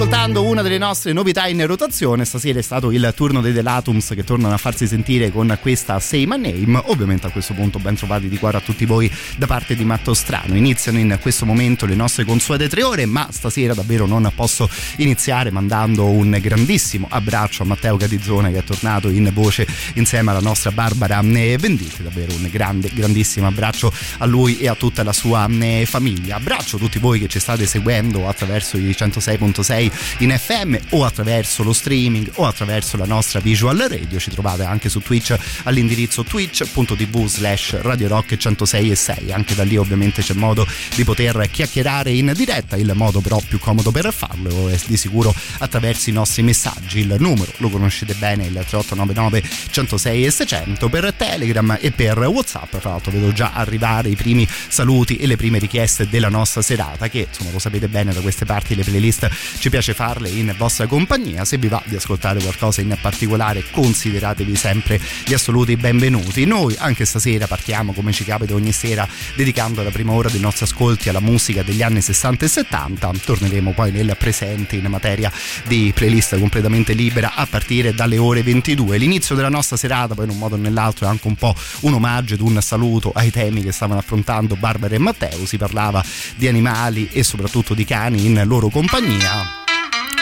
Ascoltando una delle nostre novità in rotazione. Stasera è stato il turno dei Delatums che tornano a farsi sentire con questa Say My Name. Ovviamente a questo punto ben trovati di cuore a tutti voi da parte di Matto Strano. Iniziano in questo momento le nostre consuete tre ore, ma stasera davvero non posso iniziare mandando un grandissimo abbraccio a Matteo Catizzone che è tornato in voce insieme alla nostra Barbara Venditti. Davvero un grande, grandissimo abbraccio a lui e a tutta la sua eh, famiglia. Abbraccio a tutti voi che ci state seguendo attraverso i 106 106 in FM o attraverso lo streaming o attraverso la nostra visual radio. Ci trovate anche su Twitch all'indirizzo twitch.tv slash Radio Rock 106 e 6. Anche da lì ovviamente c'è modo di poter chiacchierare in diretta. Il modo però più comodo per farlo è di sicuro attraverso i nostri messaggi. Il numero lo conoscete bene, il 3899 106 e 600 per Telegram e per Whatsapp. Tra l'altro vedo già arrivare i primi saluti e le prime richieste della nostra serata che insomma lo sapete bene da queste parti le playlist ci piace farle in vostra compagnia. Se vi va di ascoltare qualcosa in particolare, consideratevi sempre gli assoluti benvenuti. Noi anche stasera partiamo, come ci capita ogni sera, dedicando la prima ora dei nostri ascolti alla musica degli anni 60 e 70. Torneremo poi nel presente in materia di playlist completamente libera a partire dalle ore 22. L'inizio della nostra serata, poi in un modo o nell'altro, è anche un po' un omaggio ed un saluto ai temi che stavano affrontando Barbara e Matteo. Si parlava di animali e soprattutto di cani in loro compagnia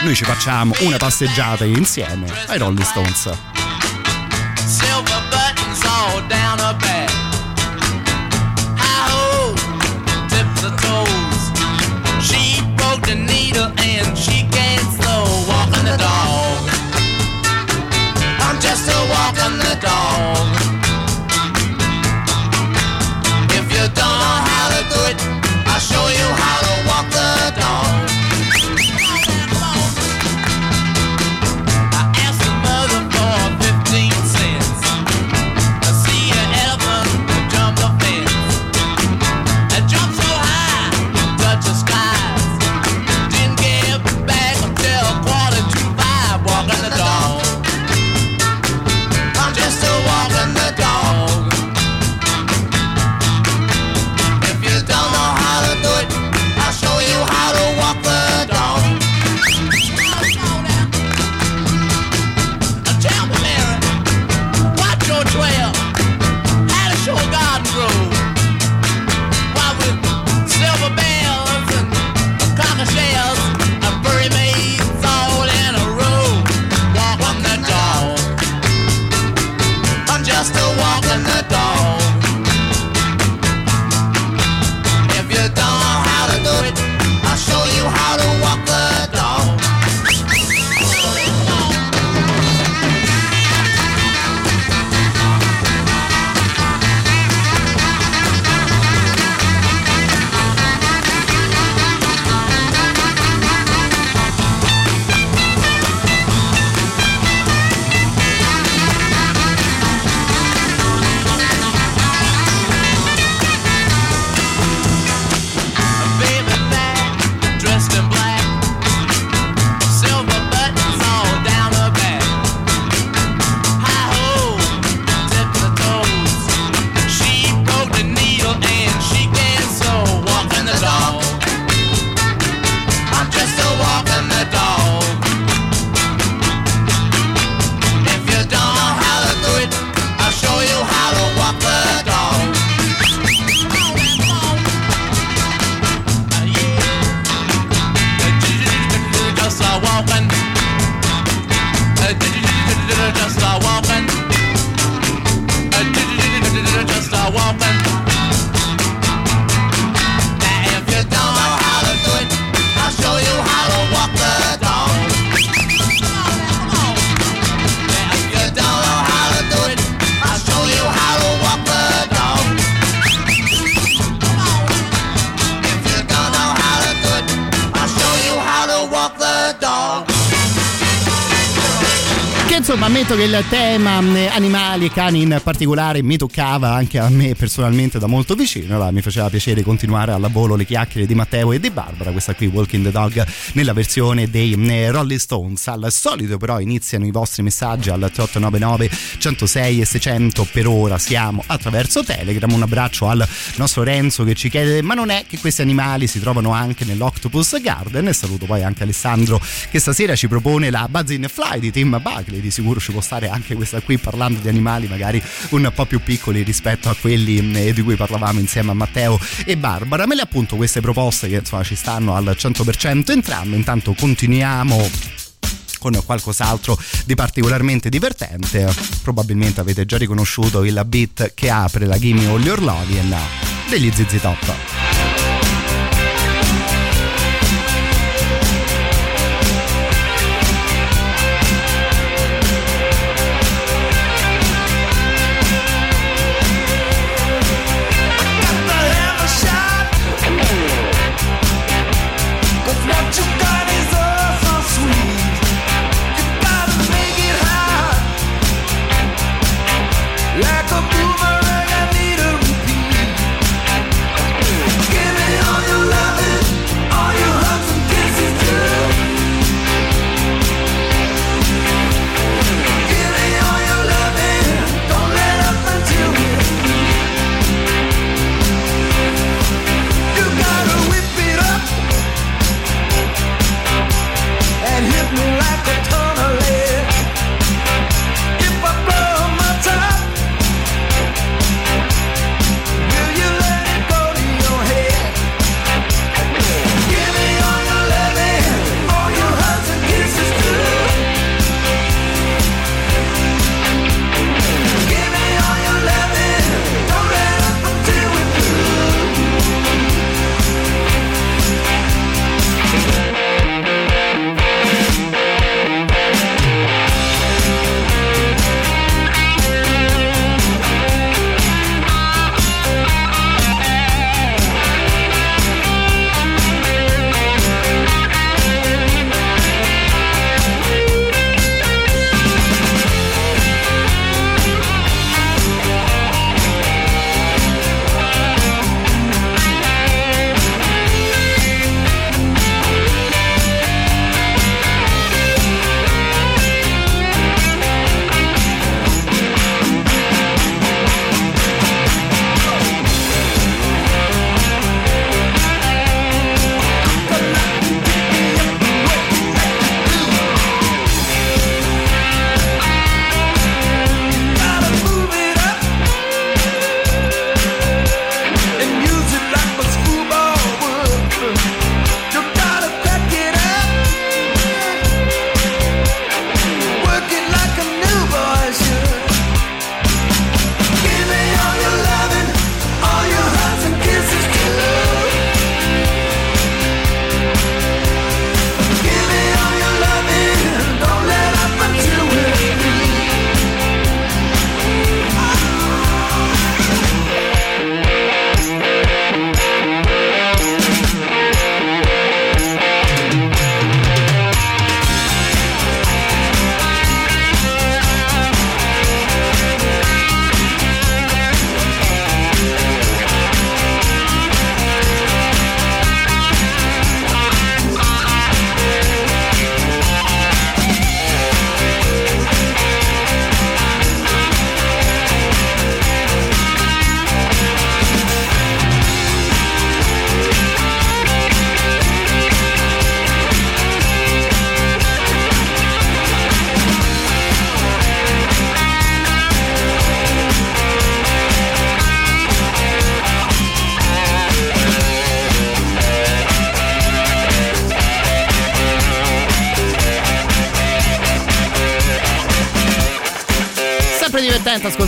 noi ci facciamo una passeggiata insieme ai Rolling Stones. Silver buttons all down her back. Ammetto che il tema animali e cani in particolare mi toccava anche a me personalmente da molto vicino. Mi faceva piacere continuare alla volo le chiacchiere di Matteo e di Barbara questa qui Walking the Dog nella versione dei Rolling Stones. Al solito però iniziano i vostri messaggi al 3899 106 e 600 per ora. Siamo attraverso Telegram. Un abbraccio al nostro Renzo che ci chiede ma non è che questi animali si trovano anche nell'Octopus Garden? E saluto poi anche Alessandro che stasera ci propone la Buzzing Fly di Tim Buckley di sicuro ci può stare anche questa qui parlando di animali magari un po' più piccoli rispetto a quelli mm, di cui parlavamo insieme a Matteo e Barbara. Me le appunto queste proposte che insomma ci stanno al 100% entrambe. Intanto continuiamo con qualcos'altro di particolarmente divertente. Probabilmente avete già riconosciuto il beat che apre la Gimme All Your Lovin' degli ZZ Top.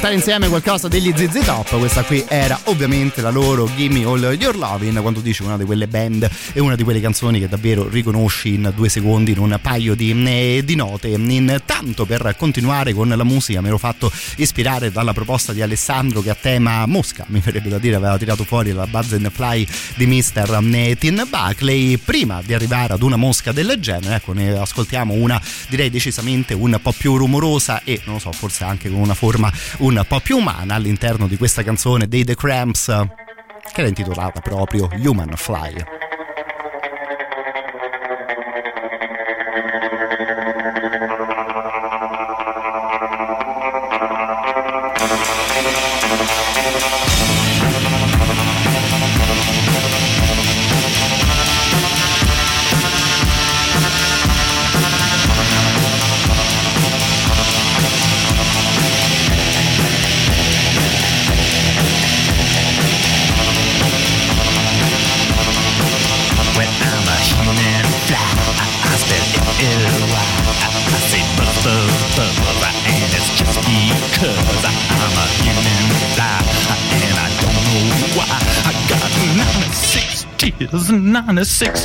Ascoltare insieme qualcosa degli ZZ Top. Questa qui era ovviamente la loro Gimme All Your Lovin'. Quando dici una di quelle band e una di quelle canzoni che davvero riconosci in due secondi in un paio di, eh, di note. Intanto per continuare con la musica mi ero fatto ispirare dalla proposta di Alessandro che a tema Mosca, mi verrebbe da dire, aveva tirato fuori la Buzz and Fly di Mr. Eh, Tin Buckley. Prima di arrivare ad una mosca del genere, ecco, ne ascoltiamo una direi decisamente un po' più rumorosa e non lo so, forse anche con una forma un po' più umana all'interno di questa canzone dei The Cramps che era intitolata proprio Human Fly. Is 96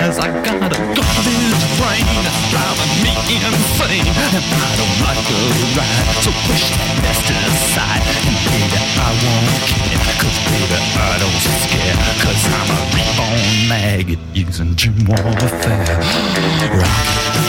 as I got a garbage brain driving me insane. And I don't like the ride, so push that mess to the side. And baby, I won't care, cause baby, I don't scare. Cause I'm a reborn maggot using gym warfare. Rock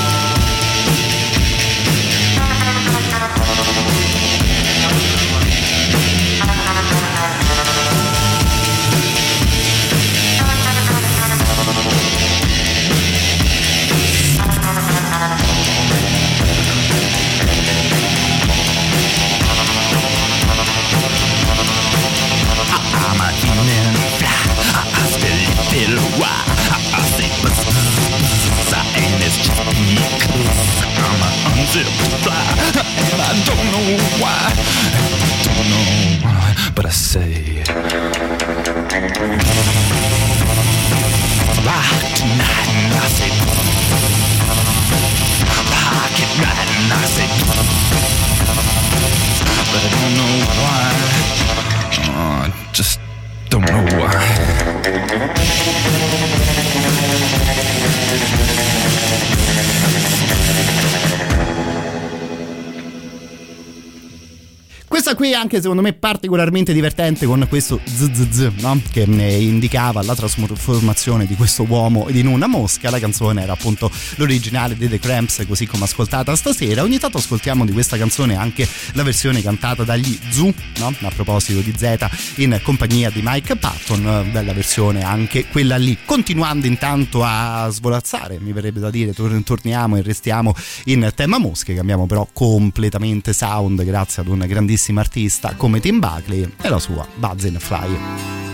cause. And I don't know why. I don't know why, but I say. Rock tonight and I say. Rock it right and I say. But I don't know why. Oh, I just don't know why. Qui anche secondo me particolarmente divertente con questo zzz no? che indicava la trasformazione di questo uomo in una mosca. La canzone era appunto l'originale di The Cramps così come ascoltata stasera. Ogni tanto ascoltiamo di questa canzone anche la versione cantata dagli Zoo no? a proposito di Z in compagnia di Mike Patton. Bella versione anche quella lì. Continuando intanto a svolazzare mi verrebbe da dire torniamo e restiamo in tema mosche. Cambiamo però completamente sound grazie ad un grandissimo artista come Tim Buckley e la sua Buzz in Fly.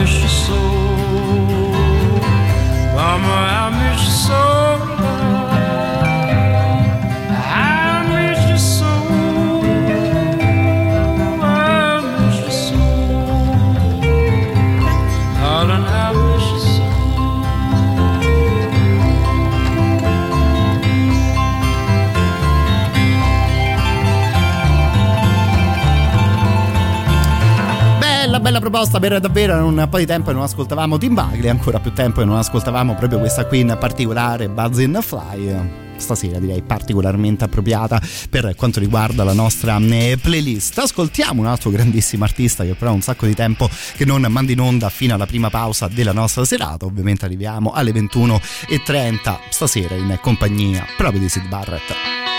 wish sou. soul apposta per davvero un po' di tempo e non ascoltavamo Tim Bagley, ancora più tempo e non ascoltavamo proprio questa qui in particolare, Buzz in Fly stasera direi particolarmente appropriata per quanto riguarda la nostra eh, playlist. Ascoltiamo un altro grandissimo artista che però ha un sacco di tempo che non manda in onda fino alla prima pausa della nostra serata, ovviamente arriviamo alle 21.30 stasera in compagnia proprio di Sid Barrett.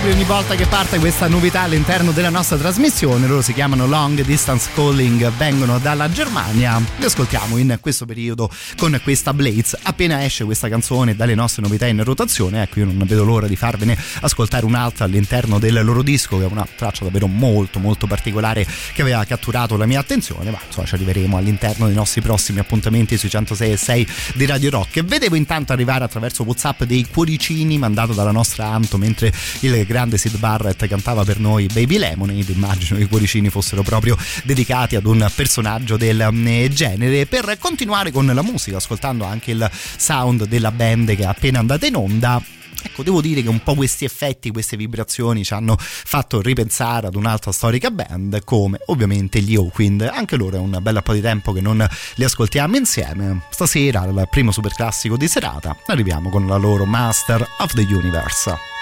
Proprio ogni volta che parte questa novità all'interno della nostra trasmissione. Loro si chiamano Long Distance Calling, vengono dalla Germania. Li ascoltiamo in questo periodo con questa Blades. Appena esce questa canzone dalle nostre novità in rotazione, ecco, io non vedo l'ora di farvene ascoltare un'altra all'interno del loro disco, che è una traccia davvero molto, molto particolare che aveva catturato la mia attenzione. Ma insomma, ci arriveremo all'interno dei nostri prossimi appuntamenti sui 106 e 6 di Radio Rock. Vedevo intanto arrivare attraverso WhatsApp dei cuoricini mandato dalla nostra Anto mentre il grande Sid Barrett cantava per noi Baby Lemonade. Immagino che i cuoricini fossero proprio dedicati ad un personaggio del mm, genere. Per continuare con la musica, ascoltando anche il sound della band che è appena andata in onda. Ecco, devo dire che un po' questi effetti, queste vibrazioni ci hanno fatto ripensare ad un'altra storica band come ovviamente gli Oakwind. Anche loro è un bel po' di tempo che non li ascoltiamo insieme. Stasera, al primo super classico di serata, arriviamo con la loro Master of the Universe.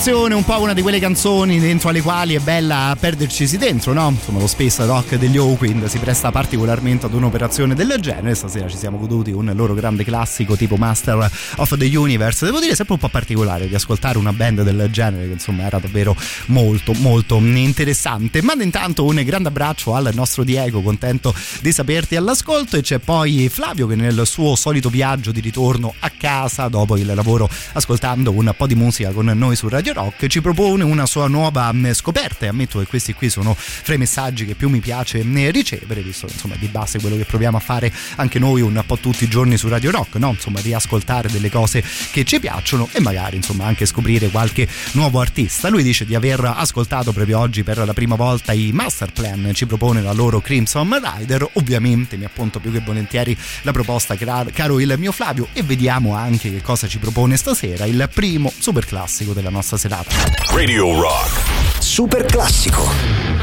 Definizione un po' una di quelle canzoni dentro alle quali è bella perdercisi dentro, no? Insomma, lo space rock degli Oakwind si presta particolarmente ad un'operazione del genere. Stasera ci siamo goduti un loro grande classico tipo Master of the Universe. Devo dire sempre un po' particolare di ascoltare una band del genere che insomma era davvero molto molto interessante. Mando intanto un grande abbraccio al nostro Diego, contento di saperti all'ascolto e c'è poi Flavio che nel suo solito viaggio di ritorno a casa dopo il lavoro ascoltando un po' di musica con noi su Radio Rock ci propone una sua nuova mm, scoperta e ammetto che questi qui sono fra i messaggi che più mi piace mm, ricevere visto insomma di base quello che proviamo a fare anche noi un po' tutti i giorni su Radio Rock no? insomma riascoltare delle cose che ci piacciono e magari insomma anche scoprire qualche nuovo artista lui dice di aver ascoltato proprio oggi per la prima volta i Masterplan ci propone la loro Crimson Rider ovviamente mi appunto più che volentieri la proposta caro il mio Flavio e vediamo anche che cosa ci propone stasera il primo super classico della nostra serata. Radio Rock. Super classico.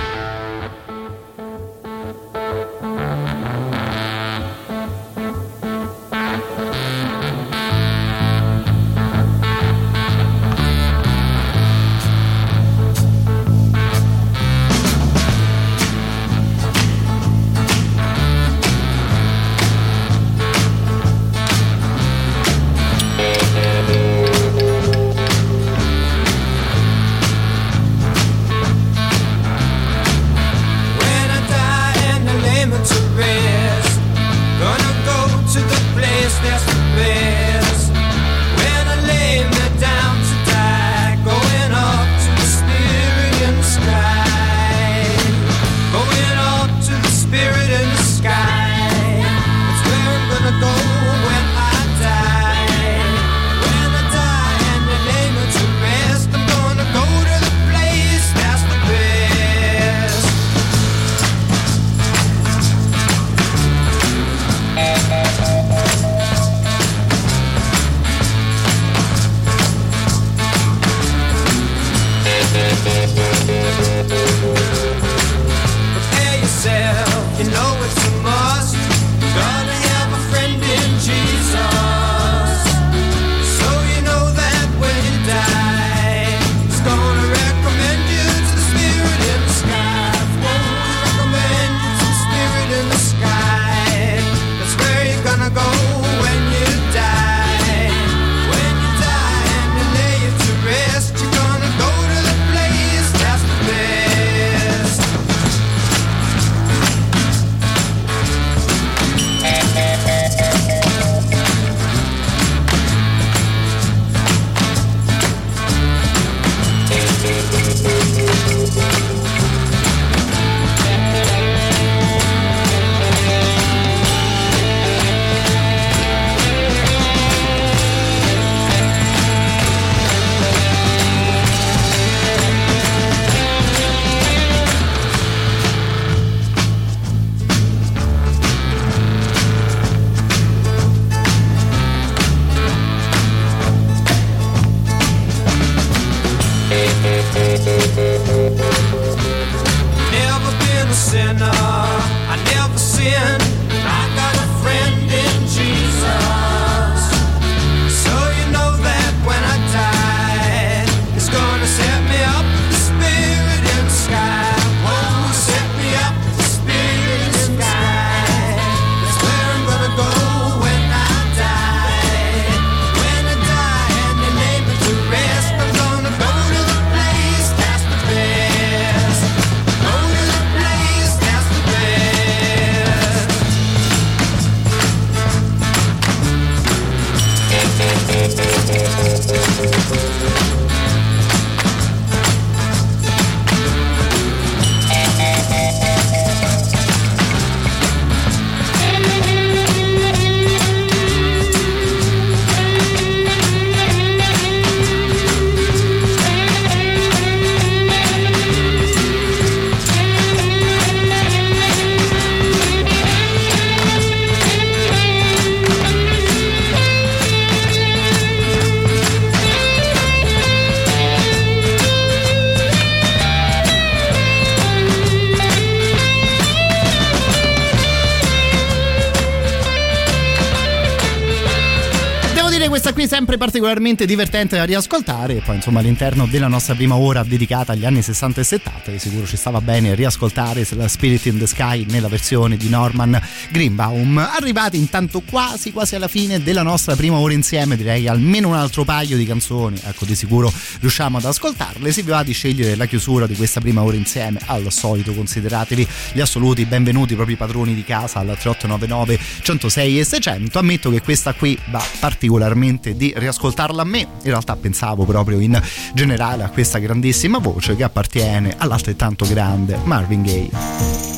Particolarmente divertente da riascoltare e poi insomma all'interno della nostra prima ora dedicata agli anni 60 e 70 di sicuro ci stava bene riascoltare Spirit in the Sky nella versione di Norman Greenbaum. Arrivati intanto quasi quasi alla fine della nostra prima ora insieme direi almeno un altro paio di canzoni ecco di sicuro riusciamo ad ascoltarle. Se vi va di scegliere la chiusura di questa prima ora insieme al solito consideratevi gli assoluti benvenuti proprio i padroni di casa al 3899 106 e 600 ammetto che questa qui va particolarmente di riascoltarla a me. In realtà pensavo proprio in generale a questa grandissima voce che appartiene all'altrettanto grande Marvin Gaye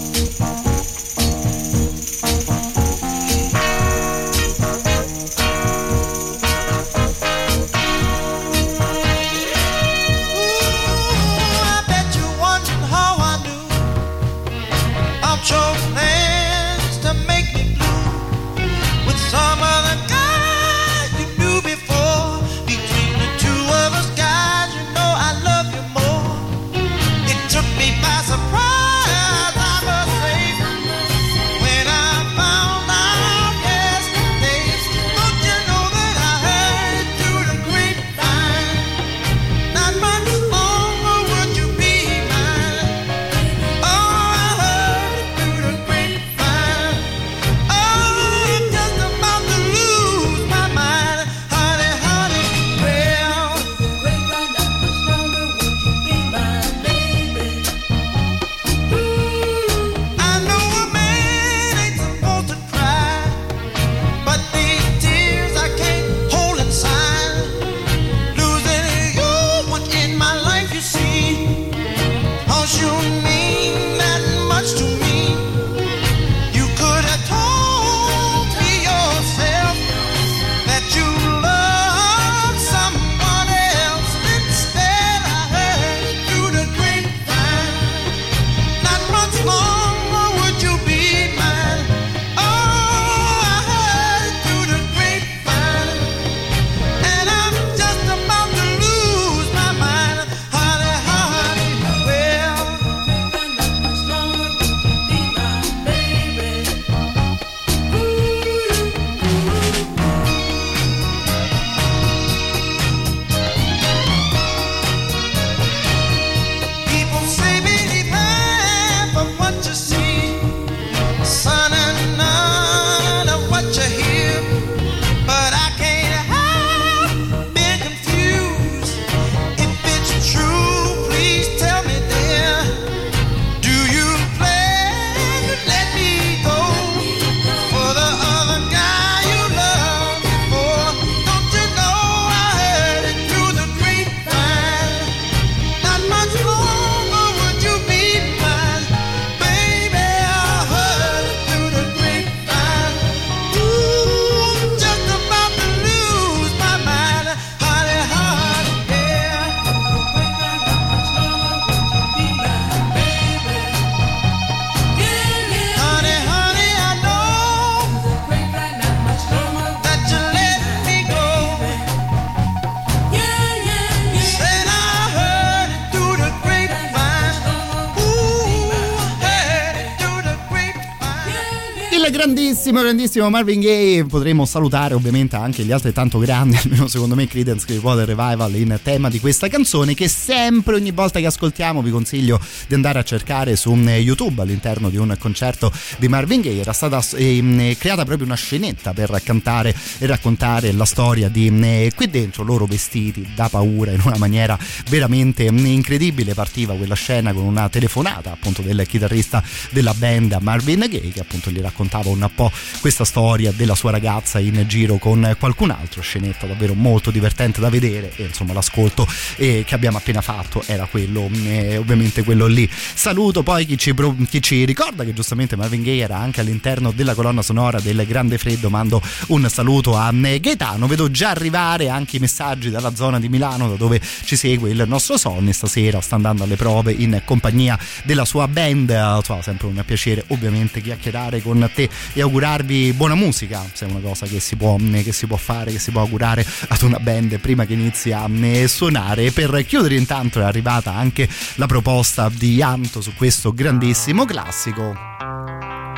grandissimo, grandissimo Marvin Gaye. Potremmo salutare ovviamente anche gli altri tanto grandi, almeno secondo me, Credence Clearwater Revival in tema di questa canzone che sempre, ogni volta che ascoltiamo, vi consiglio di andare a cercare su mm, YouTube all'interno di un concerto di Marvin Gaye. Era stata eh, creata proprio una scenetta per cantare e raccontare la storia di eh, qui dentro, loro vestiti da paura in una maniera veramente mm, incredibile. Partiva quella scena con una telefonata appunto del chitarrista della band Marvin Gaye che appunto gli raccontava un po' questa storia della sua ragazza in giro con qualcun altro, scenetta davvero molto divertente da vedere e insomma l'ascolto eh, che abbiamo appena fatto era quello, eh, ovviamente quello lì. Saluto poi chi ci, chi ci, ricorda che giustamente Marvin Gaye era anche all'interno della colonna sonora del Grande Freddo, mando un saluto a eh, Gaetano, vedo già arrivare anche i messaggi dalla zona di Milano da dove ci segue il nostro Sonny stasera, sta andando alle prove in compagnia della sua band, insomma, sempre un piacere ovviamente chiacchierare con te e augurarvi buona musica, se è una cosa che si, può, che si può fare, che si può augurare ad una band prima che inizi a suonare. Per chiudere intanto è arrivata anche la proposta di Anto su questo grandissimo classico.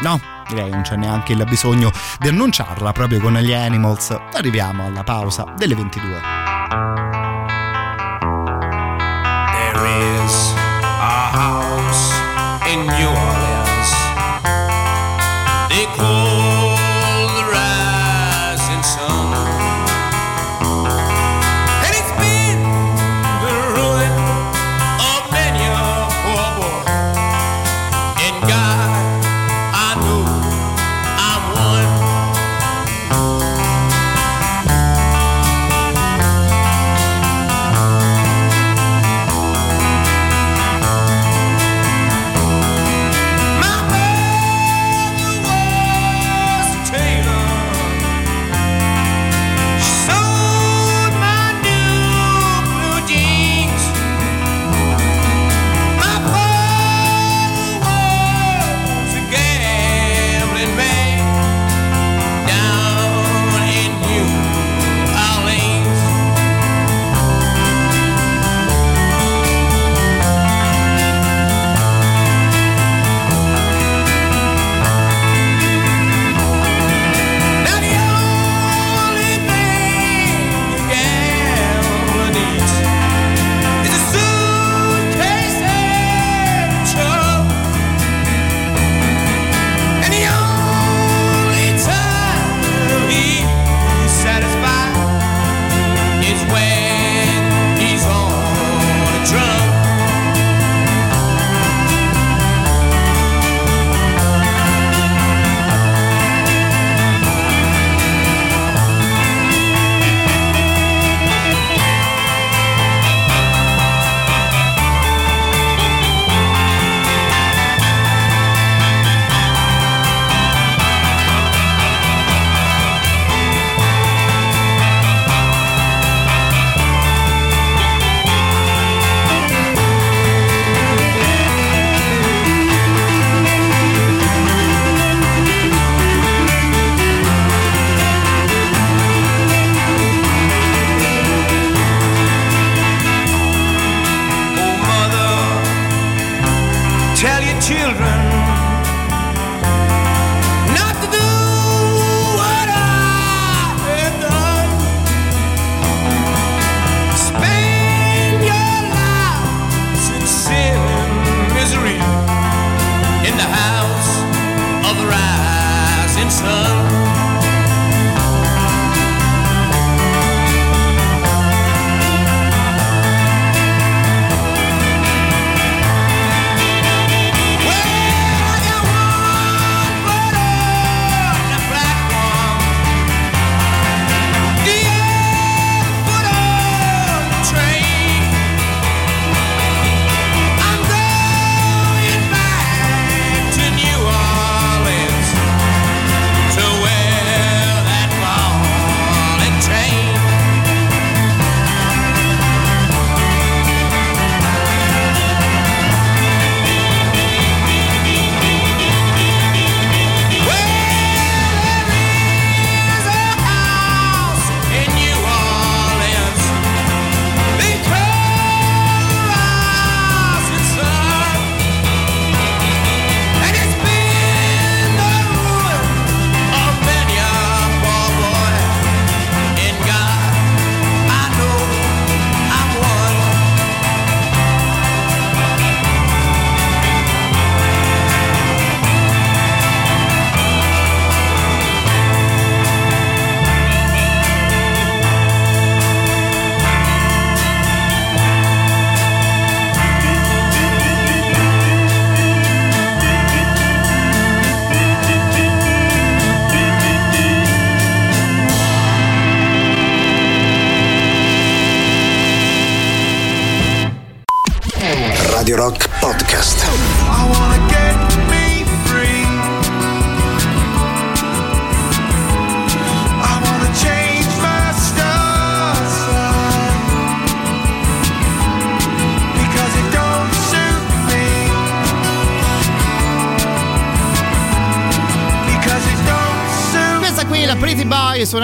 No, direi non c'è neanche il bisogno di annunciarla proprio con gli Animals. Arriviamo alla pausa delle 22. There is a house in New Orleans. They call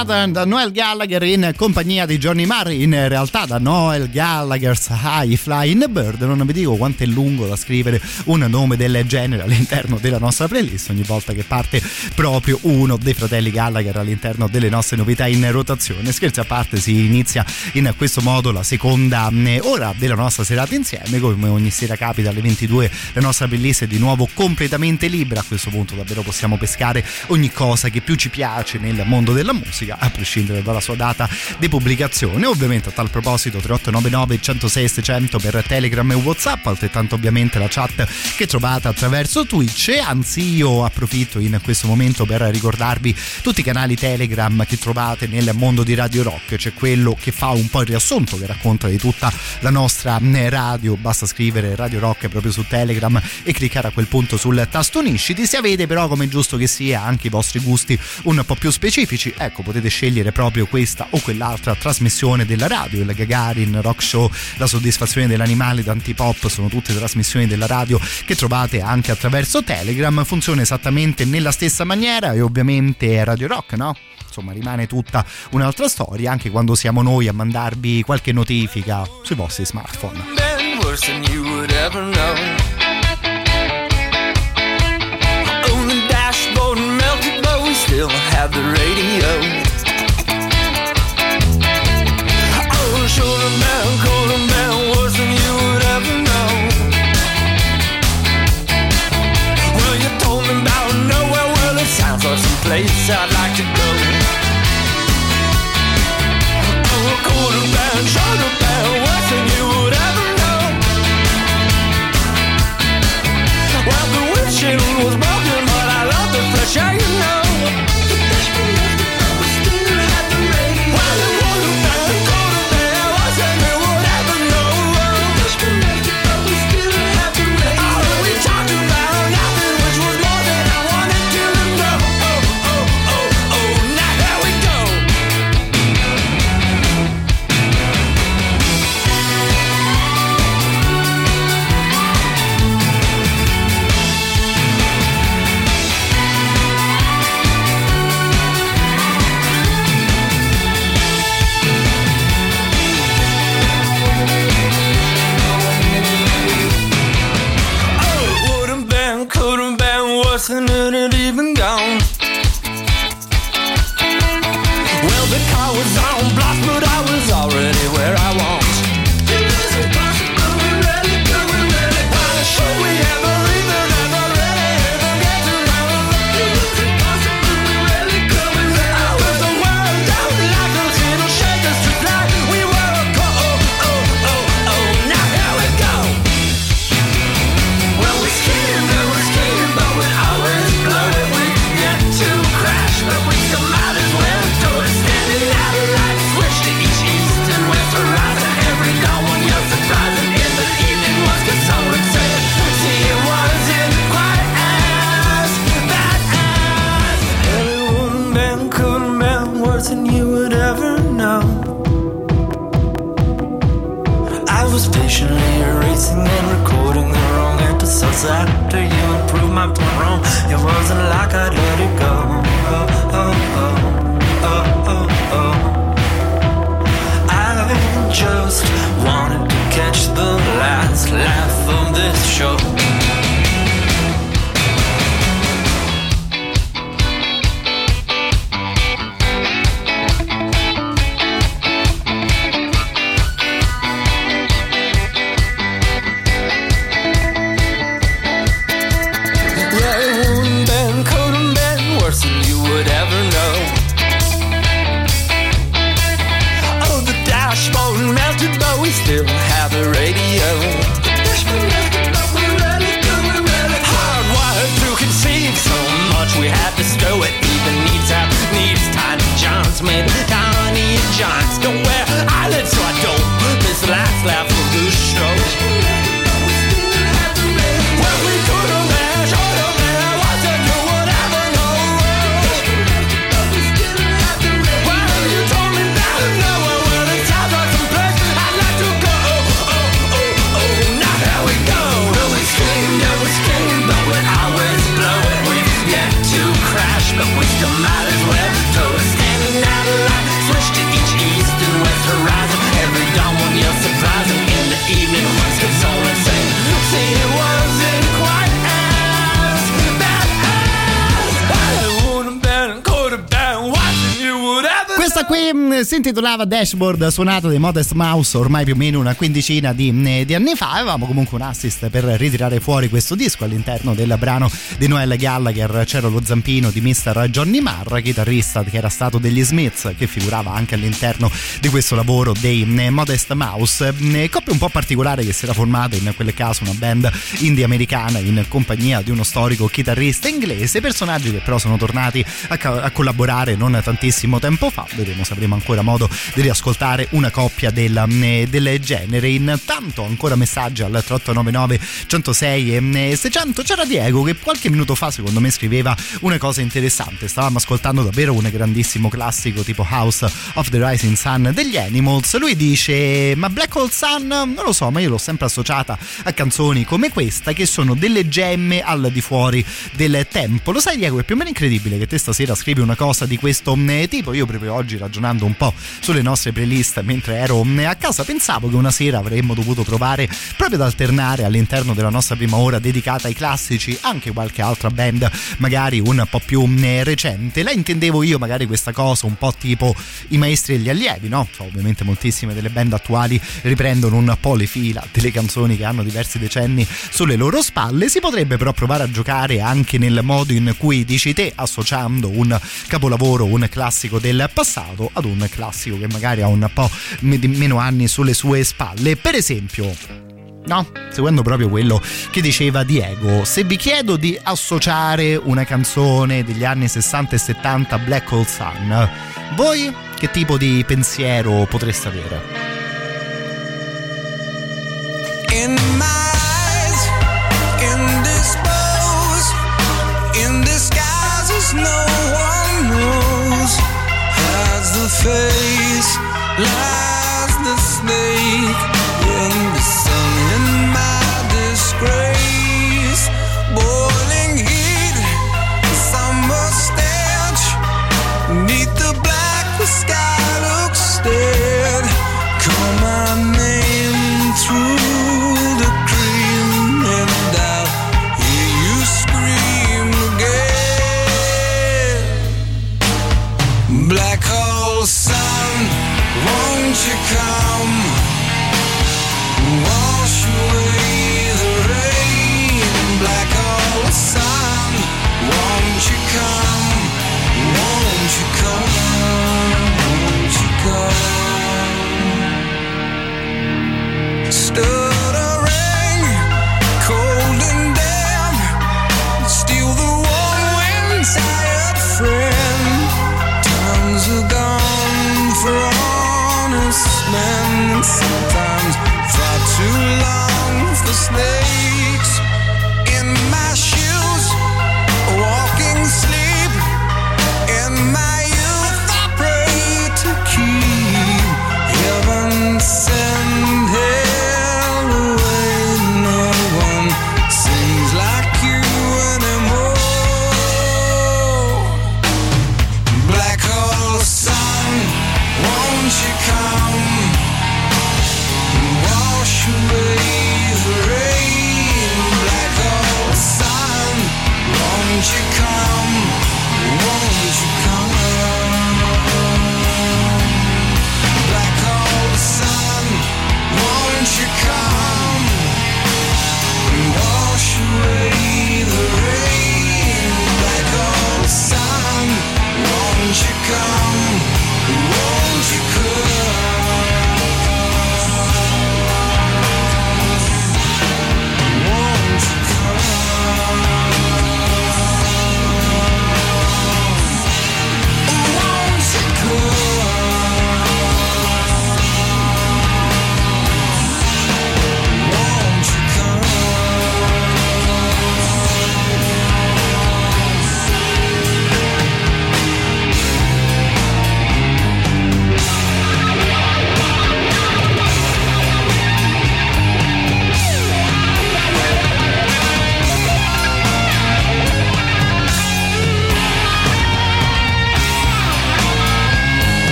suonata da Noel Gallagher in compagnia di Johnny Marr, in realtà da Noel Gallagher's High Flying Bird. Non vi dico quanto è lungo da scrivere un nome del genere all'interno della nostra playlist ogni volta che parte proprio uno dei fratelli Gallagher all'interno delle nostre novità in rotazione. Scherzi a parte, si inizia in questo modo la seconda mm, ora della nostra serata insieme, come ogni sera capita alle 22 la nostra playlist è di nuovo completamente libera. A questo punto davvero possiamo pescare ogni cosa che più ci piace nel mondo della musica, a prescindere dalla sua data di pubblicazione. Ovviamente a tal proposito 3899 106 600 per Telegram e Whatsapp, altrettanto ovviamente la chat che trovate attraverso Twitch. Anzi, io approfitto in questo momento per ricordarvi tutti i canali Telegram che trovate nel mondo di Radio Rock. C'è quello che fa un po' il riassunto, che racconta di tutta la nostra radio. Basta scrivere Radio Rock proprio su Telegram e cliccare a quel punto sul tasto unisciti. Se avete però, come giusto che sia, anche i vostri gusti un po' più specifici, ecco, potete scegliere proprio questa o quell'altra trasmissione della radio, il Gagarin Rock Show, la soddisfazione dell'animale d'antipop, sono tutte trasmissioni della radio che trovate anche attraverso Telegram, funziona esattamente nella stessa maniera e ovviamente Radio Rock, no? Insomma, rimane tutta un'altra storia anche quando siamo noi a mandarvi qualche notifica sui vostri smartphone. still have the radio. Mh, si intitolava Dashboard, suonato dai Modest Mouse ormai più o meno una quindicina di, mh, di, anni fa. Avevamo comunque un assist per ritirare fuori questo disco all'interno del brano di Noel Gallagher. C'era lo zampino di Mr. Johnny Marr, chitarrista che era stato degli Smiths, che figurava anche all'interno di questo lavoro dei mh, Modest Mouse. coppia un po' particolare che si era formata in quel caso una band indie americana in compagnia di uno storico chitarrista inglese, personaggi che però sono tornati a, a collaborare non tantissimo tempo fa. Vedremo se avremo ancora modo di riascoltare una coppia del, del genere. Intanto ancora messaggi al 3899 106 e 600. C'era Diego che qualche minuto fa secondo me scriveva una cosa interessante. Stavamo ascoltando davvero un grandissimo classico tipo House of the Rising Sun degli Animals. Lui dice: Ma Black Hole Sun non lo so, ma io l'ho sempre associata a canzoni come questa che sono delle gemme al di fuori del tempo. Lo sai, Diego, è più o meno incredibile che te stasera scrivi una cosa di questo tipo. Io proprio oggi ragionando un po' sulle nostre playlist mentre ero a casa pensavo che una sera avremmo dovuto provare proprio ad alternare all'interno della nostra prima ora dedicata ai classici anche qualche altra band magari un po' più recente. La intendevo io magari questa cosa un po' tipo i maestri e gli allievi, no? Cioè, ovviamente moltissime delle band attuali riprendono un po' le fila delle canzoni che hanno diversi decenni sulle loro spalle. Si potrebbe però provare a giocare anche nel modo in cui dici te associando un capolavoro, un classico del passato ad un classico che magari ha un po' meno anni sulle sue spalle. Per esempio, No, seguendo proprio quello che diceva Diego, se vi chiedo di associare una canzone degli anni 60 e 70 a Black Hole Sun, voi che tipo di pensiero potreste avere? In my face, lies the snake in the sun. In my disgrace, long for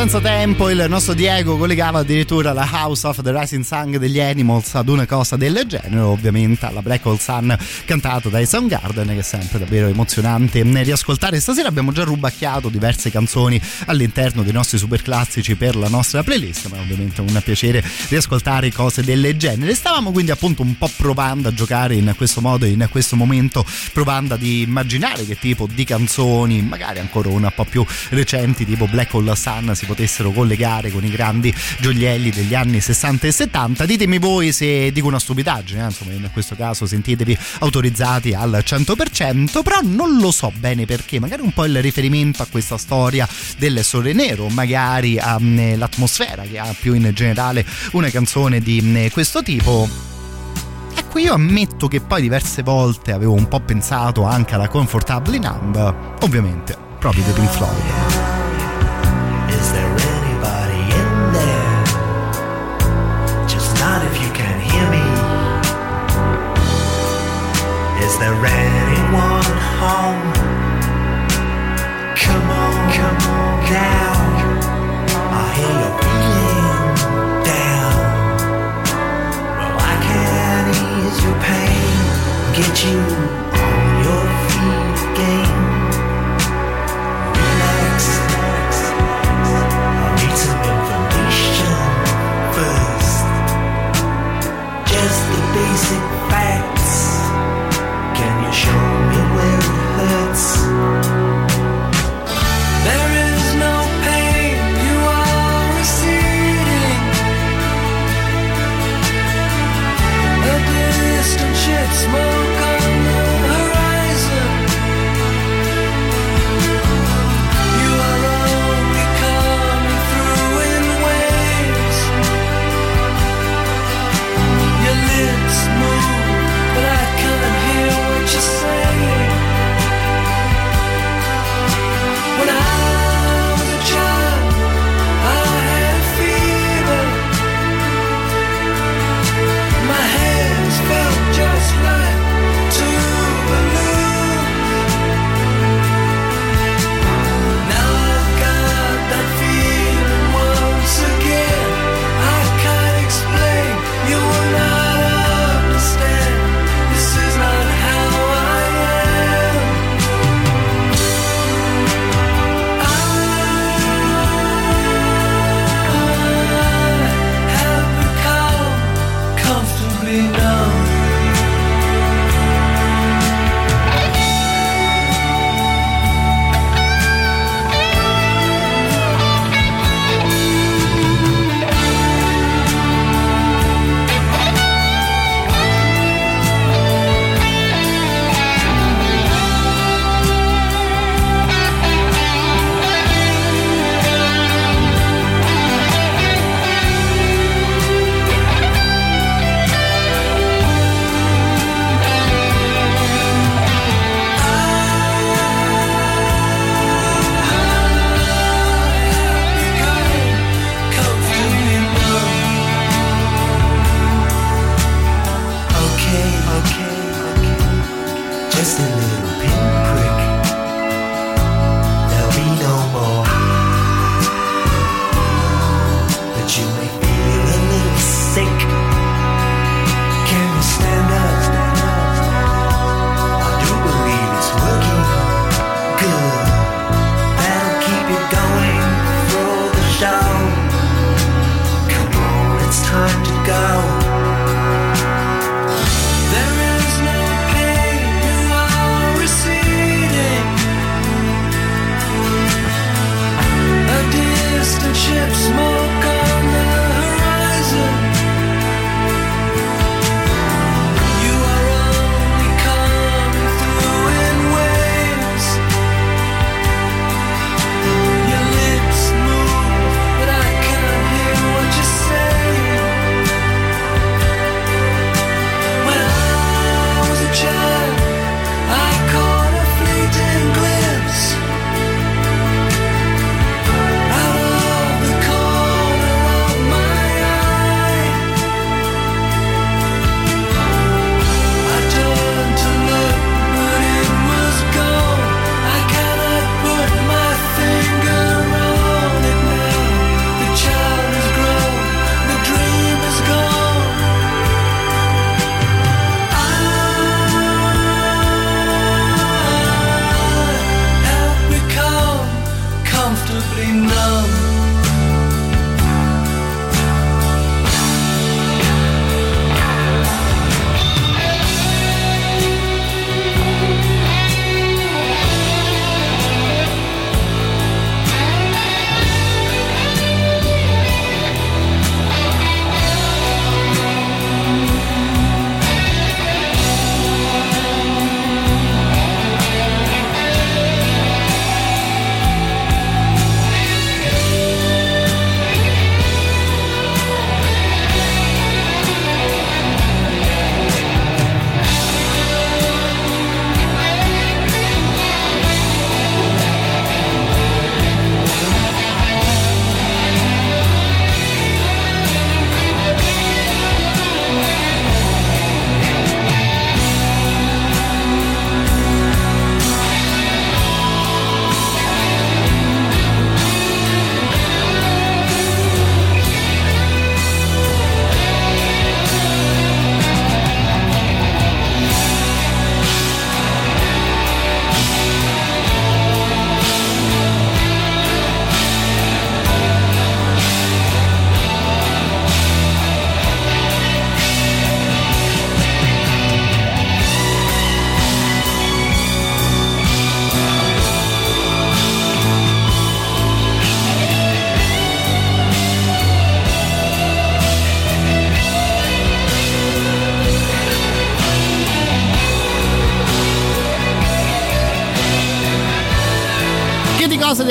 senza tempo il nostro Diego collegava addirittura la House of the Rising Sun degli Animals ad una cosa del genere, ovviamente alla Black Hole Sun cantato dai Soundgarden che è sempre davvero emozionante riascoltare. Stasera abbiamo già rubacchiato diverse canzoni all'interno dei nostri super classici per la nostra playlist, ma è ovviamente un piacere riascoltare cose del genere. Stavamo quindi appunto un po' provando a giocare in questo modo, in questo momento, provando ad immaginare che tipo di canzoni, magari ancora un po' più recenti tipo Black Hole Sun si potessero collegare con i grandi gioielli degli anni 60 e 70 ditemi voi se dico una stupidaggine eh, insomma in questo caso sentitevi autorizzati al 100% però non lo so bene perché. Magari un po' il riferimento a questa storia del Sole Nero magari all'atmosfera che ha più in generale una canzone di mm, questo tipo. Ecco, io ammetto che poi diverse volte avevo un po' pensato anche alla Comfortably Numb, ovviamente proprio di Pink Floyd. Is there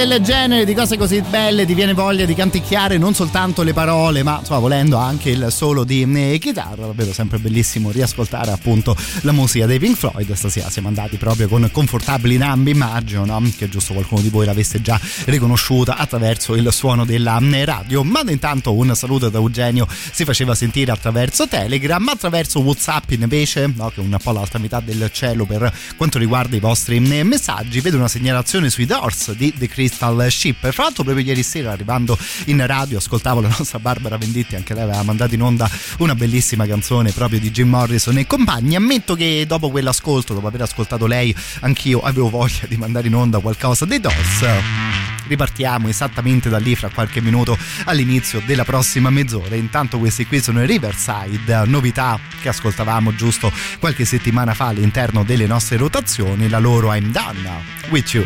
del genere, di cose così belle, ti viene voglia di canticchiare non soltanto le parole, ma insomma, volendo anche il solo di eh, chitarra. Davvero sempre bellissimo riascoltare appunto la musica dei Pink Floyd. Stasera siamo andati proprio con confortabili nambi, immagino, no? che giusto qualcuno di voi l'avesse già riconosciuta attraverso il suono della eh, radio. Ma intanto un saluto da Eugenio si faceva sentire attraverso Telegram, attraverso WhatsApp invece, no? che è un po' l'altra metà del cielo per quanto riguarda i vostri eh, messaggi. Vedo una segnalazione sui Doors di The Crystal Ship. Fra l'altro, proprio ieri sera arrivando in radio, ascoltavo la nostra Barbara Venditti, anche lei aveva mandato in onda una bellissima canzone proprio di Jim Morrison e compagni. Ammetto che dopo quell'ascolto, dopo aver ascoltato lei, anch'io avevo voglia di mandare in onda qualcosa dei Doors. Ripartiamo esattamente da lì fra qualche minuto all'inizio della prossima mezz'ora. Intanto questi qui sono i Riverside, novità che ascoltavamo giusto qualche settimana fa all'interno delle nostre rotazioni, la loro I'm Done With You.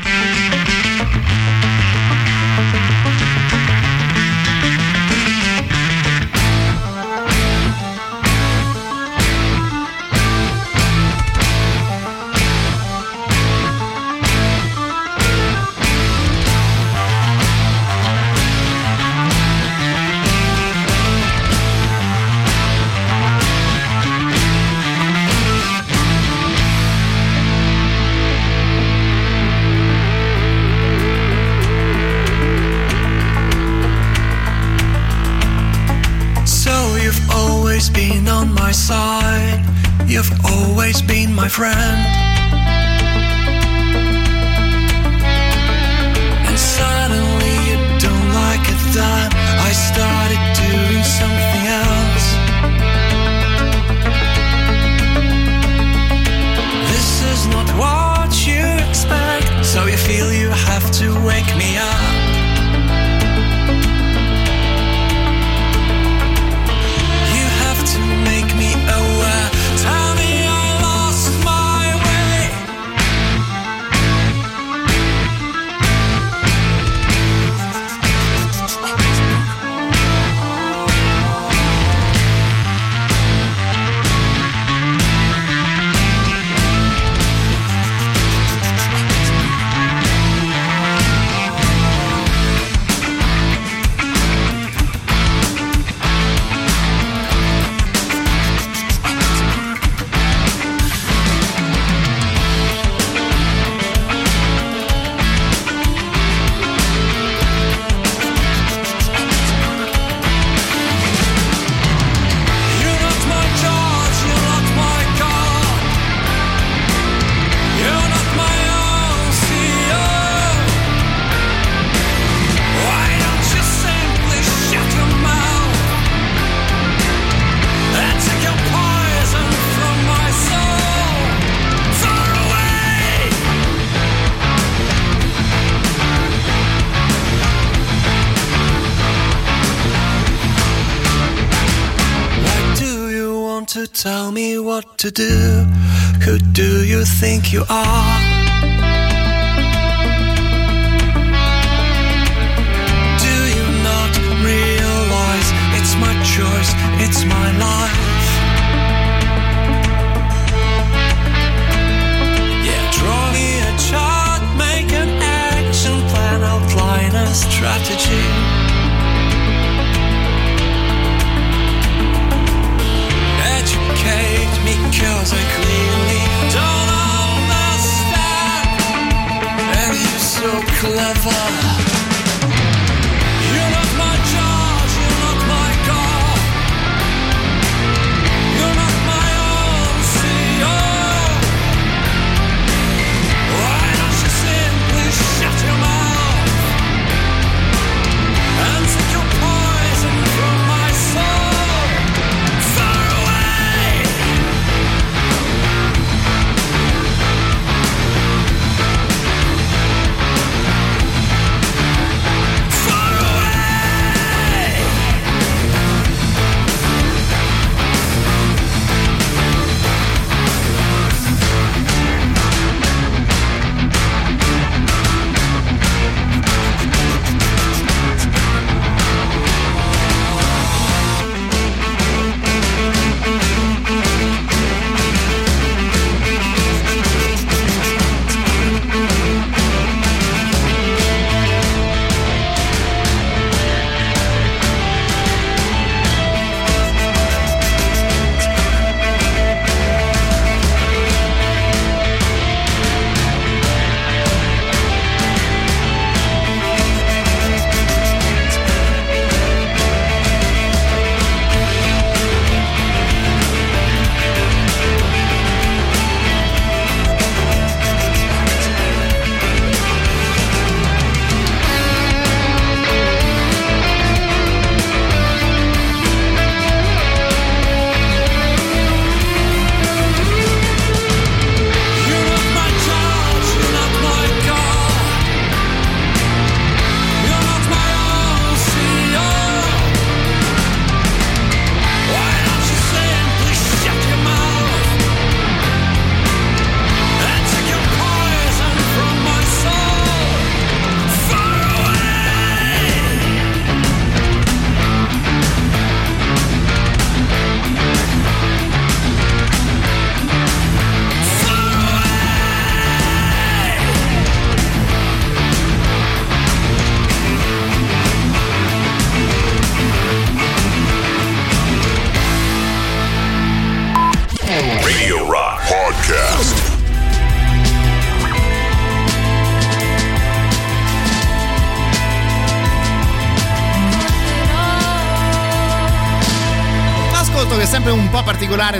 Friend. To do? Who do you think you are? Do you not realize it's my choice, it's my life?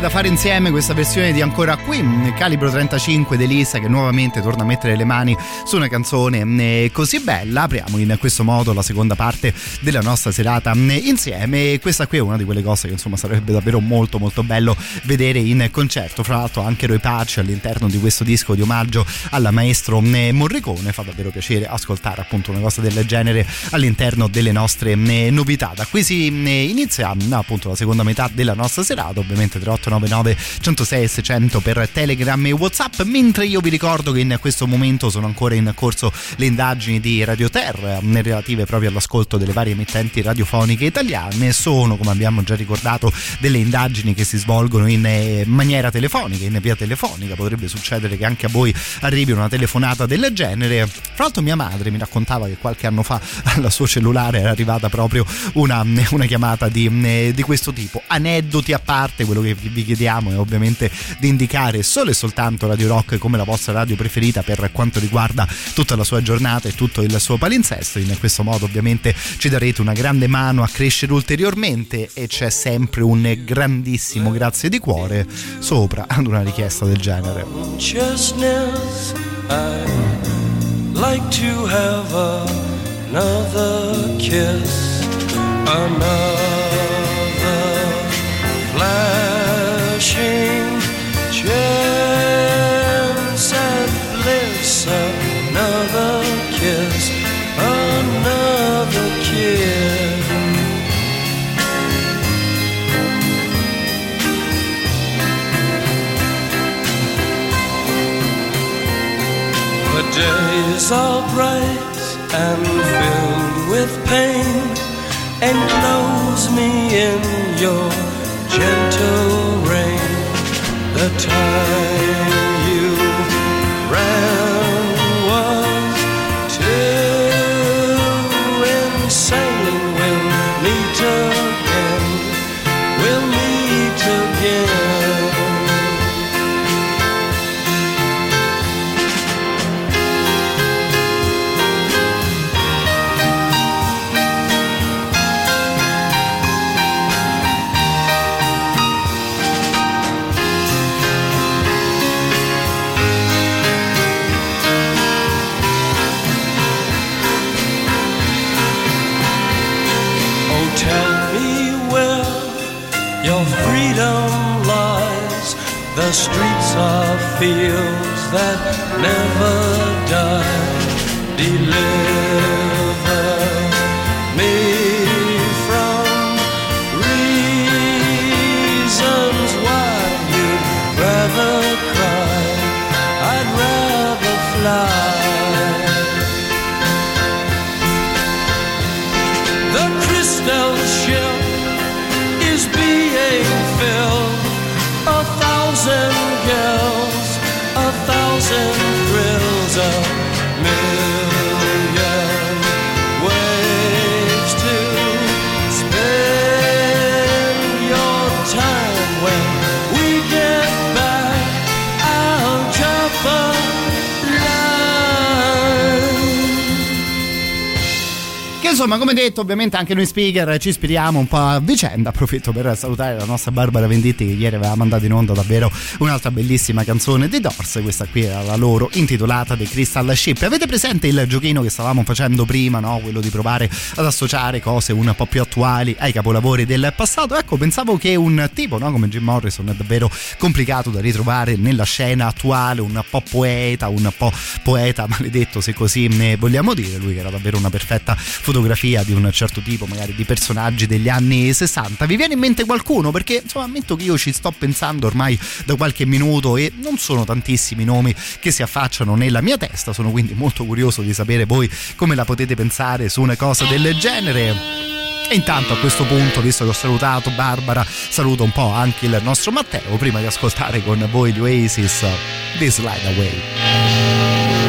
Da fare insieme questa versione di Ancora qui, calibro 35 di Elisa che nuovamente torna a mettere le mani su una canzone eh, così bella. Apriamo in questo modo la seconda parte della nostra serata eh, insieme. Questa qui è una di quelle cose che insomma sarebbe davvero molto molto bello vedere in concerto. Fra l'altro anche Roy Pace all'interno di questo disco di omaggio al maestro eh, Morricone. Fa davvero piacere ascoltare appunto una cosa del genere all'interno delle nostre novità. Da qui si inizia appunto la seconda metà della nostra serata, ovviamente 3899 106 600 per Telegram e Whatsapp, mentre io vi ricordo che in questo momento sono ancora in corso le indagini di Radio Terra relative proprio all'ascolto delle varie emittenti radiofoniche italiane, sono come abbiamo già ricordato delle indagini che si svolgono in eh, maniera telefonica, in via telefonica, potrebbe succedere che anche a voi arrivi una telefonata del genere. Fra l'altro mia madre mi raccontava che qualche anno fa al suo cellulare era arrivata proprio una, una chiamata di, eh, di questo tipo. Aneddoti a parte, quello che vi chiediamo è ovviamente di indicare solo e soltanto Radio Rock come la vostra radio preferita per quanto riguarda tutta la sua giornata e tutto il suo palinsesto. In questo modo ovviamente ci darete una grande mano a crescere ulteriormente e c'è sempre un grandissimo grazie di cuore sopra ad una richiesta del genere. Like to have another kiss, another flashing days are bright and filled with pain. Enclose me in your gentle rain. The time insomma, come detto, ovviamente anche noi speaker ci ispiriamo un po' a vicenda. Approfitto per salutare la nostra Barbara Venditti che ieri aveva mandato in onda davvero un'altra bellissima canzone di Doors. Questa qui era la loro intitolata The Crystal Ship. Avete presente il giochino che stavamo facendo prima, no? Quello di provare ad associare cose un po' più attuali ai capolavori del passato. Ecco, pensavo che un tipo, no? Come Jim Morrison è davvero complicato da ritrovare nella scena attuale, un po' poeta, un po' poeta maledetto, se così ne vogliamo dire. Lui che era davvero una perfetta fotografia di un certo tipo, magari di personaggi degli anni 60. Vi viene in mente qualcuno? Perché insomma ammetto che io ci sto pensando ormai da qualche minuto e non sono tantissimi nomi che si affacciano nella mia testa. Sono quindi molto curioso di sapere voi come la potete pensare su una cosa del genere. E intanto a questo punto, visto che ho salutato Barbara, saluto un po' anche il nostro Matteo prima di ascoltare con voi gli Oasis This Slide Away.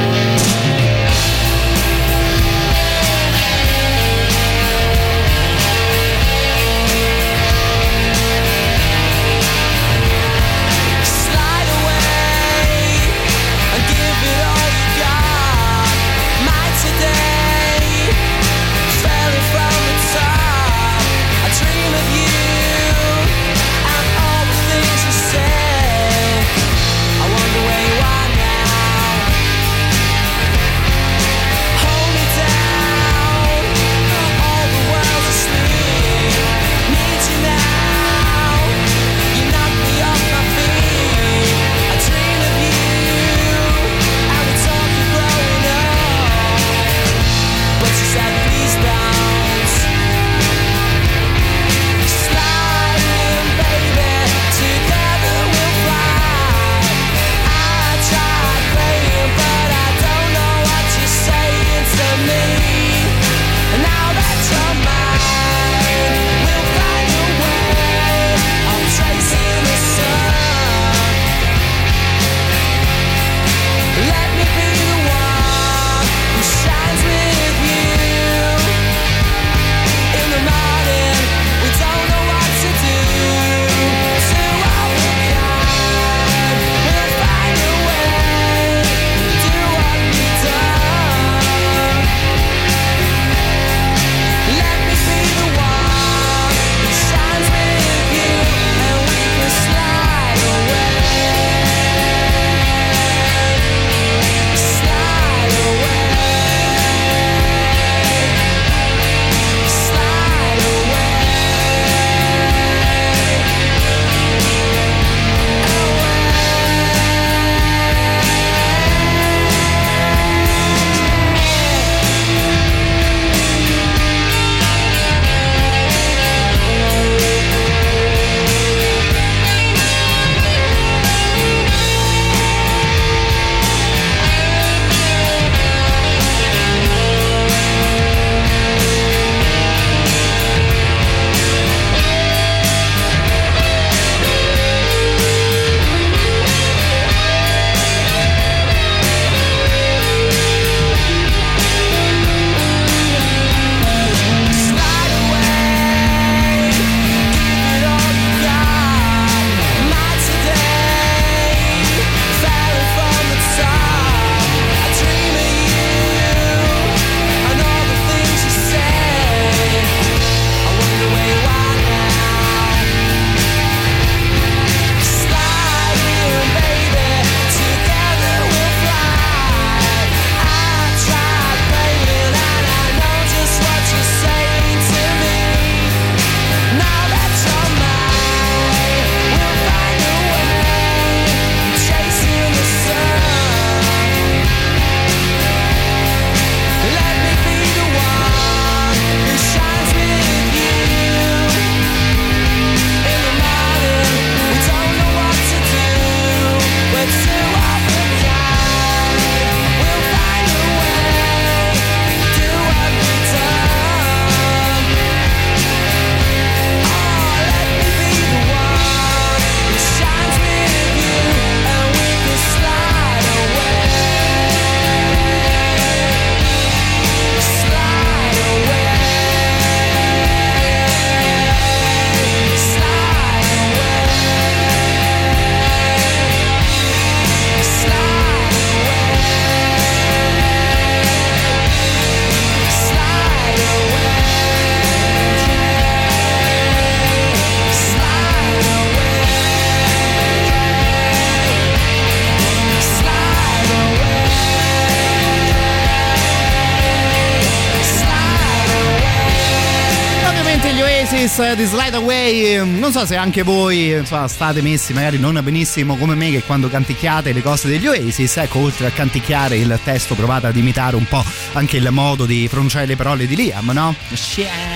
Di Slide Away non so se anche voi insomma, state messi magari non benissimo come me che quando canticchiate le cose degli Oasis ecco oltre a canticchiare il testo provate ad imitare un po' anche il modo di pronunciare le parole di Liam no?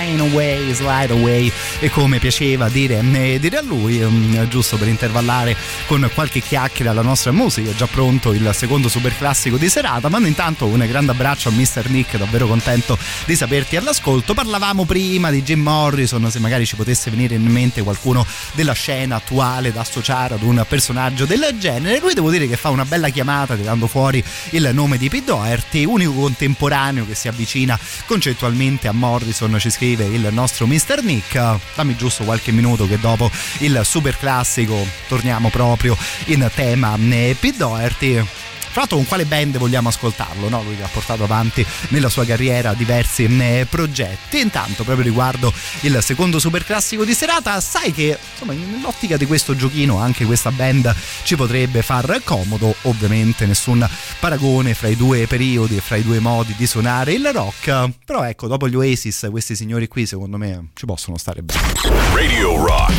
Shine away, slide away e come piaceva dire, eh, dire a lui um, giusto per intervallare con qualche chiacchiera alla nostra musica è già pronto il secondo super classico di serata mando intanto un grande abbraccio a Mr. Nick davvero contento di saperti all'ascolto parlavamo prima di Jim Morrison se magari ci potesse venire in mente qualcuno della scena attuale da associare ad un personaggio del genere. Lui devo dire che fa una bella chiamata tirando fuori il nome di Pete Doherty, unico contemporaneo che si avvicina concettualmente a Morrison, ci scrive il nostro Mr. Nick. Dammi giusto qualche minuto che dopo il super classico torniamo proprio in tema eh, Pete Doherty. Tra l'altro con quale band vogliamo ascoltarlo? No? Lui che ha portato avanti nella sua carriera diversi eh, progetti. Intanto, proprio riguardo il secondo super classico di serata, sai che insomma, nell'ottica di questo giochino anche questa band ci potrebbe far comodo. Ovviamente nessun paragone fra i due periodi fra i due modi di suonare il rock. Però ecco, dopo gli Oasis, questi signori qui secondo me ci possono stare bene. Radio Rock.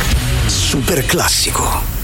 Super classico.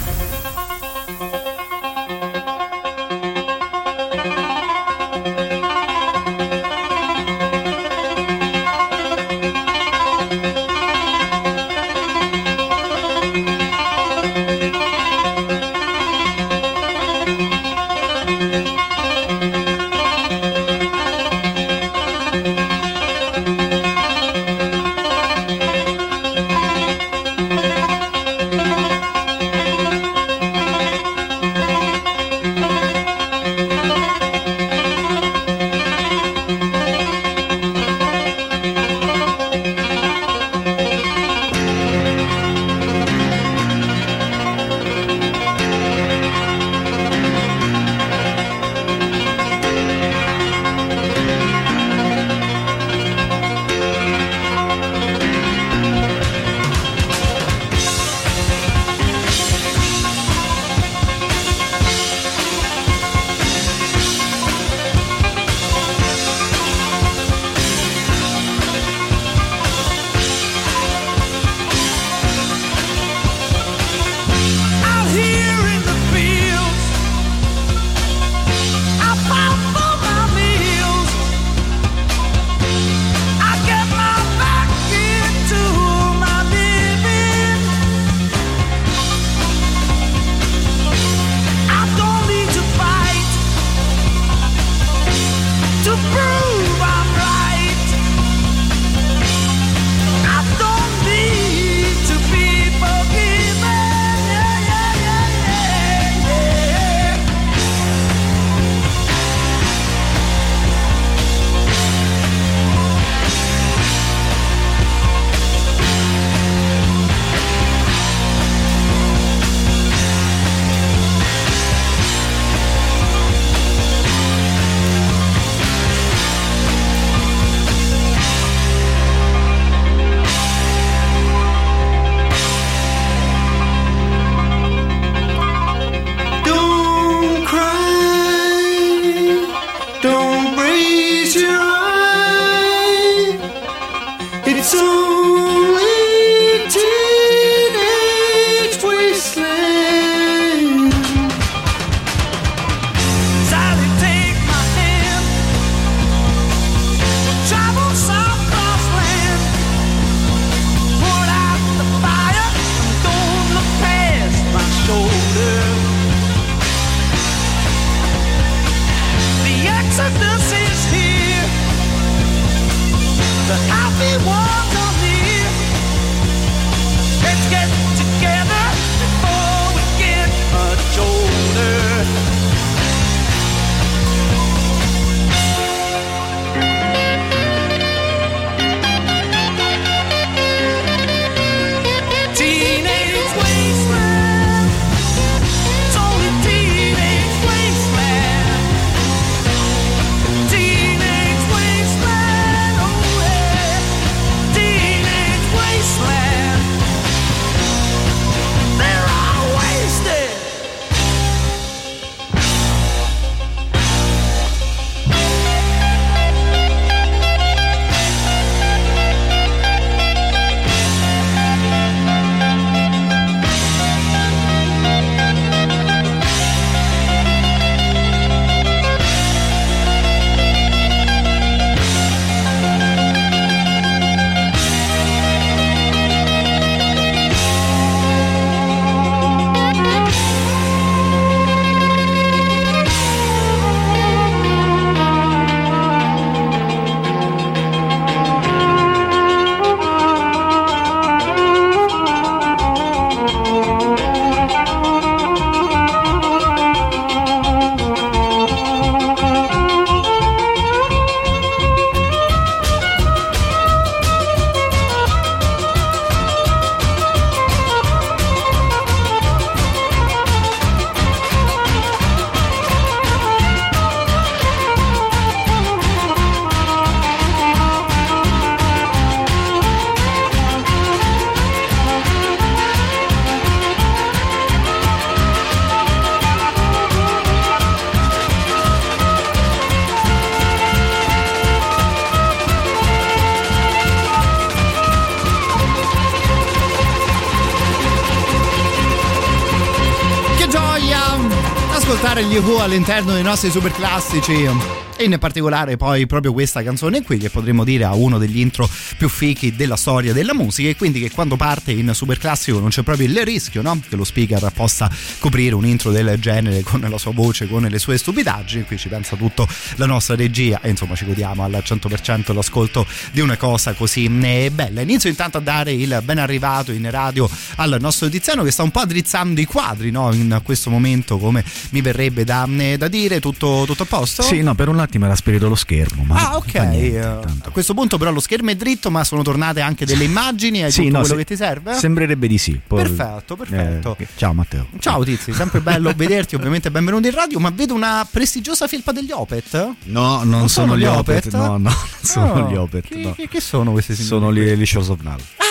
All'interno dei nostri super classici e in particolare poi proprio questa canzone qui che potremmo dire ha uno degli intro più fichi della storia della musica e quindi che quando parte in super classico non c'è proprio il rischio no? che lo speaker possa coprire un intro del genere con la sua voce, con le sue stupidaggini qui ci pensa tutto la nostra regia e insomma ci godiamo al 100% l'ascolto di una cosa così eh, bella inizio intanto a dare il ben arrivato in radio al nostro Tiziano che sta un po' addrizzando i quadri no? in questo momento come mi verrebbe da, eh, da dire tutto, tutto a posto? Sì, no, per un attimo era spirito lo schermo. Ma Ah, ok. niente, Eh, a questo punto, però, lo schermo è dritto, ma sono tornate anche delle immagini. Hai Sì, tutto no, quello se- che ti serve? Sembrerebbe di sì. Poi- Perfetto, perfetto. Eh, ciao Matteo. Ciao Tizi, sempre bello vederti, ovviamente benvenuto in radio, ma vedo una prestigiosa felpa degli Opet? No, non, sono, gli Opet. No, no, non sono Oh, gli Opet. Che, no. che- sono questi signori? Sono gli, gli Shores of Null. Ah!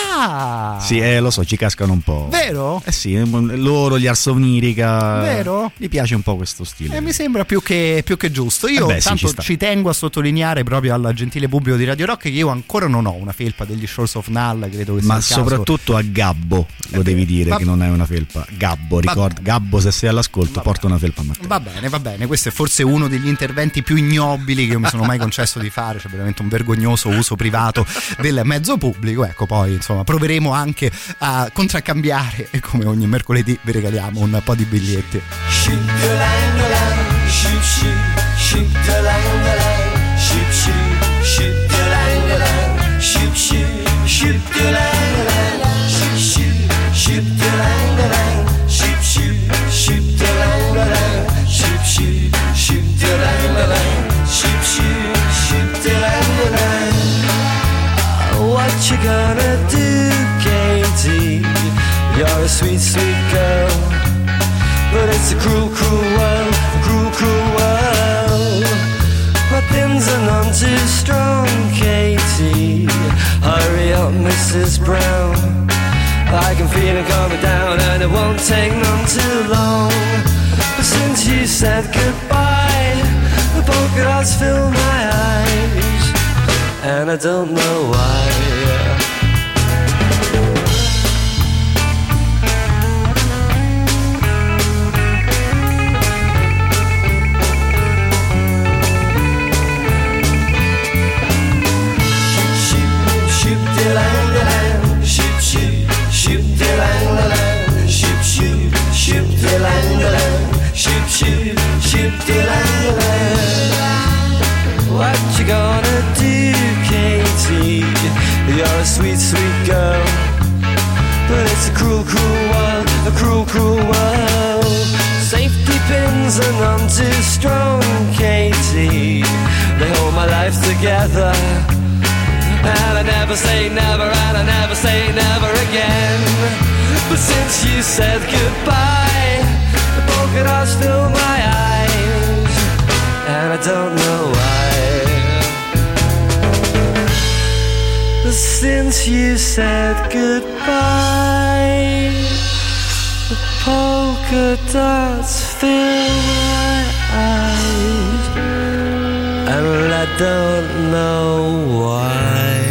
Sì, eh, lo so, ci cascano un po'. Vero? Eh sì, loro, gli Arsonirica. Vero? Gli piace un po' questo stile. Eh, mi sembra più che, più che giusto. Io Eh beh, sì, tanto ci sta. ci tengo a sottolineare proprio al gentile pubblico di Radio Rock che io ancora non ho una felpa degli Shores of Null, credo che sia Ma il caso. soprattutto a Gabbo lo devi dire va- che non è una felpa. Gabbo, ricorda. Gabbo, se sei all'ascolto, Va porta una felpa a Matteo. Va bene, va bene, questo è forse uno degli interventi più ignobili che io mi sono mai concesso di fare, cioè veramente un vergognoso uso privato del mezzo pubblico. Ecco, poi insomma proveremo anche a contraccambiare e come ogni mercoledì vi regaliamo un po' di biglietti. Shoot the lang the lang, shoot shoot, shoot the lang the lang, shoot shoot, sweet, sweet girl. But it's a cruel, cruel world, cruel, cruel world. My pins are none too strong, Katie. Hurry up, Mrs. Brown. I can feel it coming down, and it won't take none too long. But since you said goodbye, the polka dots fill my eyes, and I don't know why. You gonna do, Katie? You're a sweet, sweet girl, but it's a cruel, cruel world, a cruel, cruel world. Safety pins are none too strong, Katie. They hold my life together. And I never say never, and I never say never again. But since you said goodbye, the polka dots fill my eyes, and I don't know since you said goodbye, the polka dots fill my eyes, and I don't know why.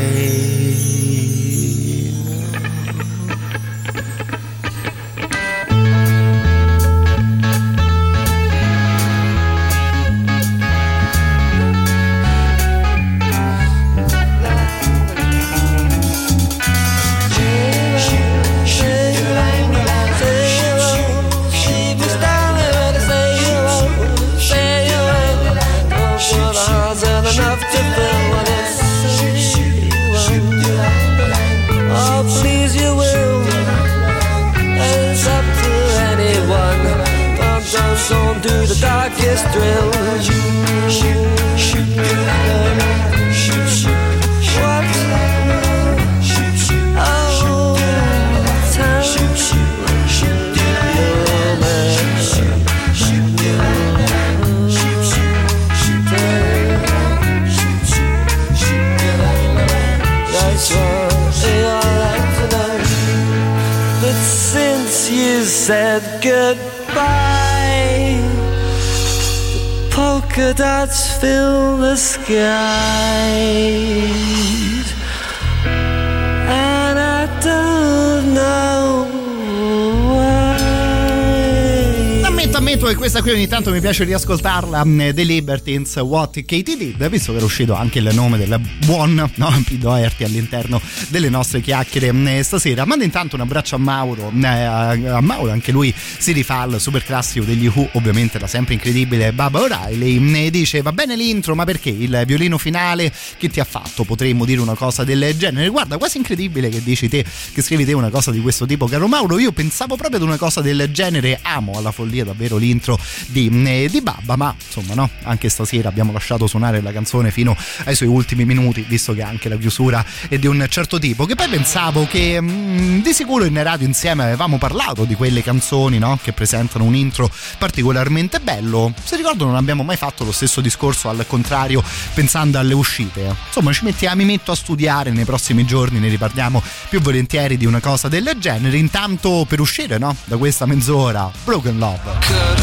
Don't, don't, don't do the darkest drill. Shoot, shoot, shoot, shoot, shoot. What? Shoot, shoot, oh, time. Shoot, shoot, shoot, oh, man. Shoot, shoot, shoot, shoot, shoot, Nice one, yeah, I like to know. But since you said goodbye, the polka dots fill the skies, Tanto che questa qui ogni tanto mi piace riascoltarla mh, The Libertines What Katie Did, visto che era uscito anche il nome del buon no, P. Doherty all'interno delle nostre chiacchiere mh, stasera. Mando intanto un abbraccio a Mauro, mh, a, Mauro, anche lui si rifà al super classico degli Who, ovviamente la sempre incredibile Baba O'Reilly, dice va bene l'intro, ma perché il violino finale che ti ha fatto? Potremmo dire una cosa del genere? Guarda, quasi incredibile che dici te, che scrivi te una cosa di questo tipo, caro Mauro, io pensavo proprio ad una cosa del genere, amo alla follia davvero l'intro di, eh, di Babba, ma insomma no, anche stasera abbiamo lasciato suonare la canzone fino ai suoi ultimi minuti, visto che anche la chiusura è di un certo tipo, che poi pensavo che mh, di sicuro in radio insieme avevamo parlato di quelle canzoni no? che presentano un intro particolarmente bello, se ricordo non abbiamo mai fatto lo stesso discorso al contrario pensando alle uscite, insomma ci mettiamo, mi metto a studiare nei prossimi giorni, ne riparliamo più volentieri di una cosa del genere, intanto per uscire no? da questa mezz'ora, Broken Love.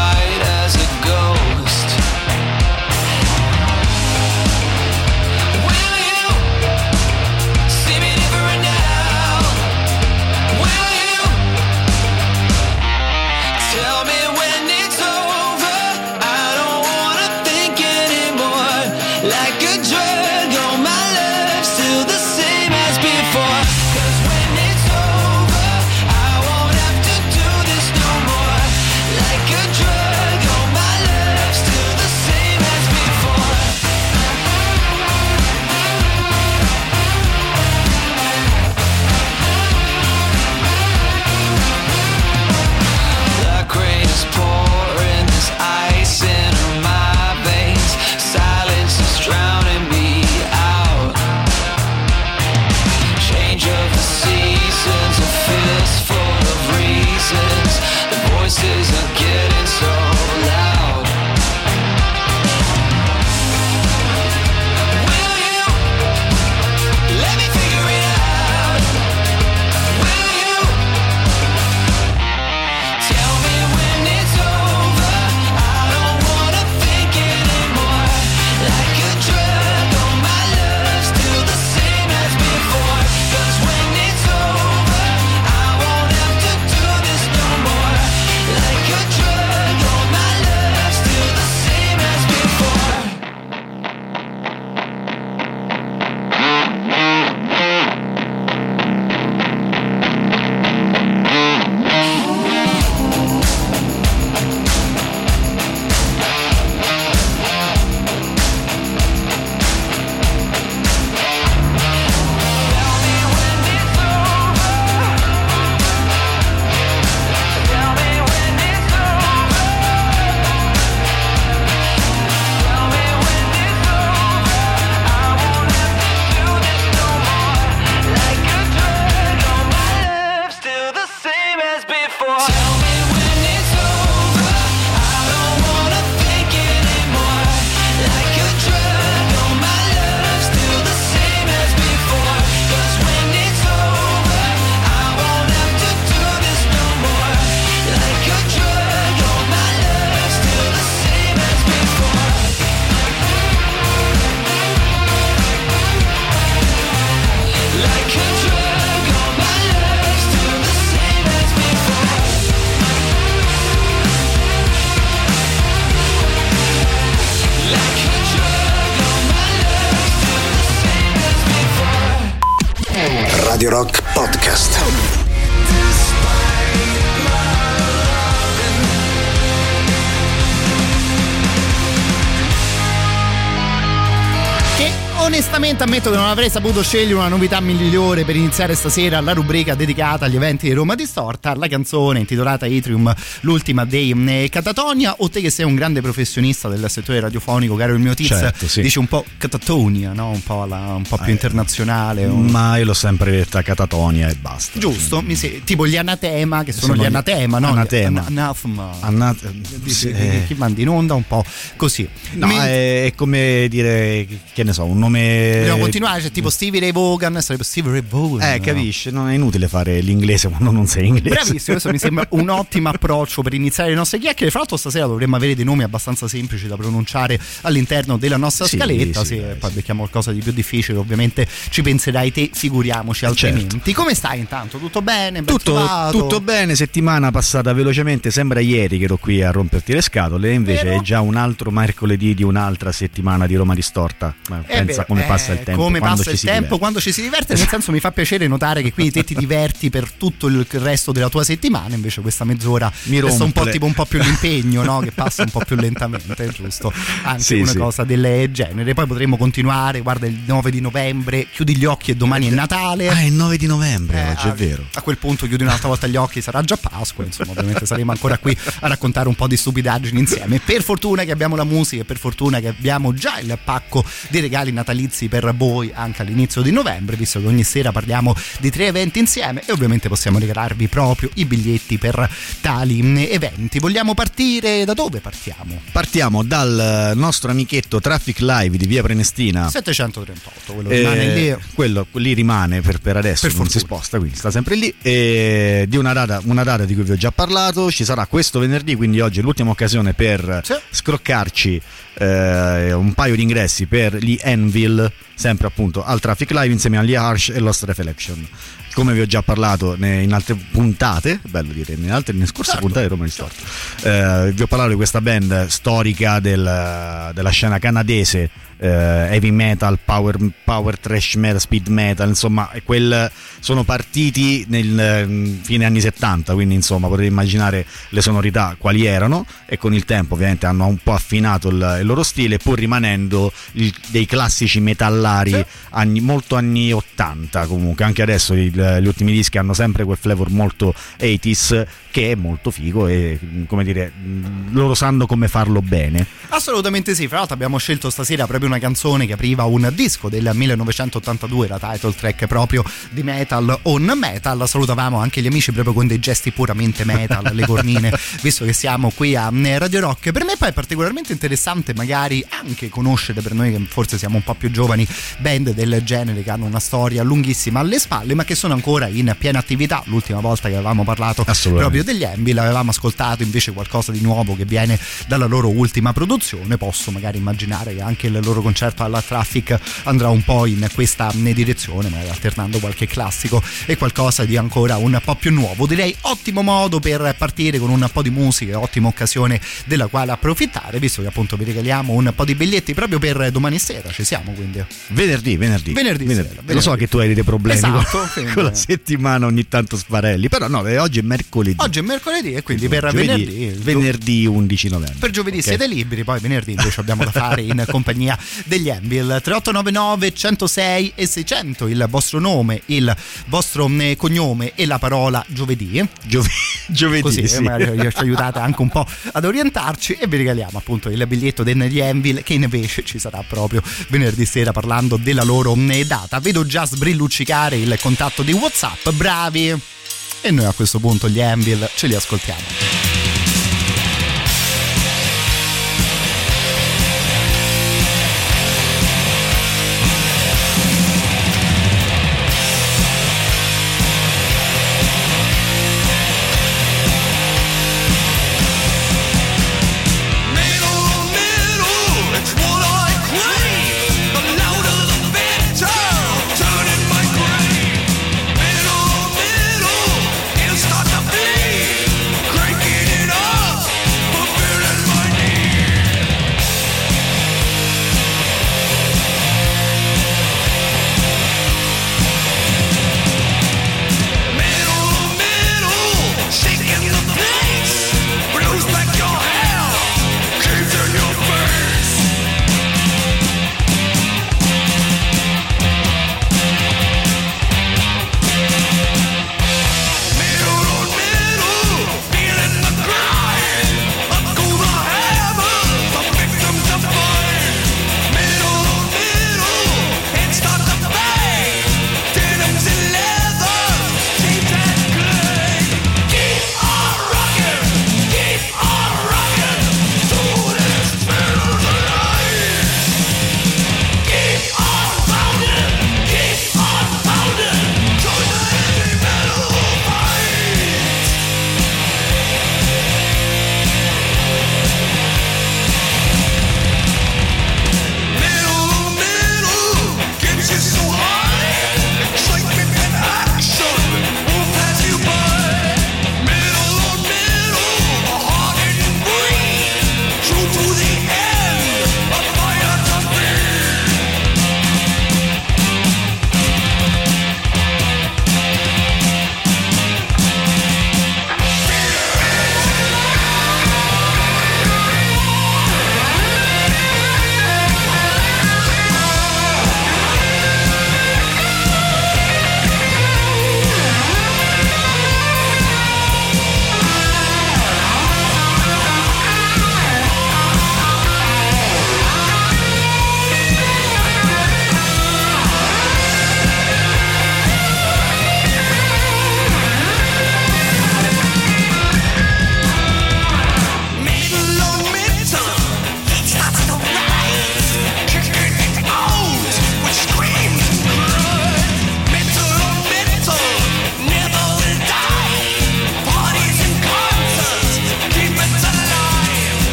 onestamente ammetto che non avrei saputo scegliere una novità migliore per iniziare stasera la rubrica dedicata agli eventi di Roma Distorta, la canzone intitolata Atrium, l'ultima dei eh, Catatonia, o te che sei un grande professionista del settore radiofonico, caro il mio Tiz, Certo, sì. dici un po' Catatonia, no? un po', alla- un po' più Eh, internazionale. un- Ma io l'ho sempre detta catatonia e basta. Giusto, mi se- tipo gli anatema che sono, Sono gli anatema, no? anatema. Anathema. Annat- Di- sì, eh, Chi manda in onda un po' così. No, Men- è, come dire, che ne so, un nome Eh, Dobbiamo continuare, c'è tipo Stevie Ray Vaughan, sarebbe Stevie Ray Vaughan. Eh, capisci? Non è inutile fare l'inglese quando non sei inglese. Bravissimo, questo mi sembra un ottimo approccio per iniziare le nostre chiacchiere. Fra l'altro, stasera dovremmo avere dei nomi abbastanza semplici da pronunciare all'interno della nostra Sì, scaletta. sì, Se dai, poi sì. becchiamo qualcosa di più difficile, ovviamente ci penserai te, figuriamoci altrimenti. Certo. Come stai intanto? Tutto bene? Ben Tutto, tutto bene, settimana passata velocemente, sembra ieri che ero qui a romperti le scatole, e invece Vero? è già un altro mercoledì di un'altra settimana di Roma distorta. Eh pensa beh, come eh, passa il tempo. Come passa il tempo quando ci si diverte. Nel senso, mi fa piacere notare che quindi te ti diverti per tutto il resto della tua settimana. Invece, questa mezz'ora Mi resta un po' tipo un po' più l'impegno, no? Che passa un po' più lentamente, giusto? Anche Sì, una sì. cosa del genere. Poi potremo continuare. Guarda, il 9 di novembre, chiudi gli occhi e domani è Natale. Ah, è il 9 di novembre Eh, oggi, è a- vero. A quel punto chiudi un'altra volta gli occhi, sarà già Pasqua, insomma, ovviamente saremo ancora qui a raccontare un po' di stupidaggini insieme. Per fortuna che abbiamo la musica per fortuna che abbiamo già il pacco di regali natalizi per voi anche all'inizio di novembre, visto che ogni sera parliamo di tre eventi insieme e ovviamente possiamo regalarvi proprio i biglietti per tali mm, eventi. Vogliamo partire da dove partiamo? Partiamo dal nostro amichetto Traffic Live di via Prenestina. 738, quello Eh, rimane lì. quello lì rimane per, per adesso, Per non si fortuna. sposta, quindi sta sempre lì. E di una data, una data di cui vi ho già parlato, ci sarà questo venerdì, quindi oggi è l'ultima occasione per Sì. scroccarci eh, un paio di ingressi per gli Anvil, sempre appunto al Traffic Live insieme agli Harsh e Lost Reflection. Come vi ho già parlato in altre puntate, bello dire, in altre nelle scorse Certo. puntate di Roma Distorto, eh, vi ho parlato di questa band storica del- della scena canadese heavy metal, power, power trash metal, speed metal, insomma, quel- sono partiti nel eh, fine anni 70, quindi insomma potete immaginare le sonorità quali erano e con il tempo ovviamente hanno un po' affinato il, il loro stile pur rimanendo il- dei classici metallari anni- molto anni 80 comunque, anche adesso il- gli ultimi dischi hanno sempre quel flavor molto 80s che è molto figo e come dire mh, loro sanno come farlo bene. Assolutamente sì, fra l'altro abbiamo scelto stasera proprio una canzone che apriva un disco del 1982, la title track proprio di Metal on Metal. Salutavamo anche gli amici proprio con dei gesti puramente metal, le cornine, visto che siamo qui a eh, Radio Rock. Per me poi è particolarmente interessante magari anche conoscere per noi che forse siamo un po' più giovani band del genere che hanno una storia lunghissima alle spalle, ma che sono ancora in piena attività. L'ultima volta che avevamo parlato Assolutamente. Proprio degli Embil avevamo ascoltato invece qualcosa di nuovo che viene dalla loro ultima produzione posso magari immaginare che anche il loro concerto alla Traffic andrà un po' in questa eh, direzione magari alternando qualche classico e qualcosa di ancora un po' più nuovo direi ottimo modo per partire con un po' di musica ottima occasione della quale approfittare visto che appunto vi regaliamo un po' di biglietti proprio per domani sera ci siamo quindi Venerdì, venerdì. Venerdì sera, venerdì. Lo so che tu hai dei problemi Esatto, con, con la settimana, ogni tanto sparelli. Però no, eh, oggi è mercoledì. Oggi è mercoledì e quindi per Giovedì- venerdì venerdì 11 novembre. Per giovedì Ok. siete liberi, poi venerdì invece abbiamo da fare in compagnia degli Envil. 3899 106 e 600, il vostro nome, il vostro eh, cognome e la parola giovedì. Giove- giovedì. Così sì. eh, magari ci aiutate anche un po' ad orientarci e vi regaliamo appunto il biglietto degli Envil che invece ci sarà proprio venerdì sera parlando della loro eh, data. Vedo già sbrilluccicare il contatto di WhatsApp, bravi! E noi a questo punto gli Envil ce li ascoltiamo.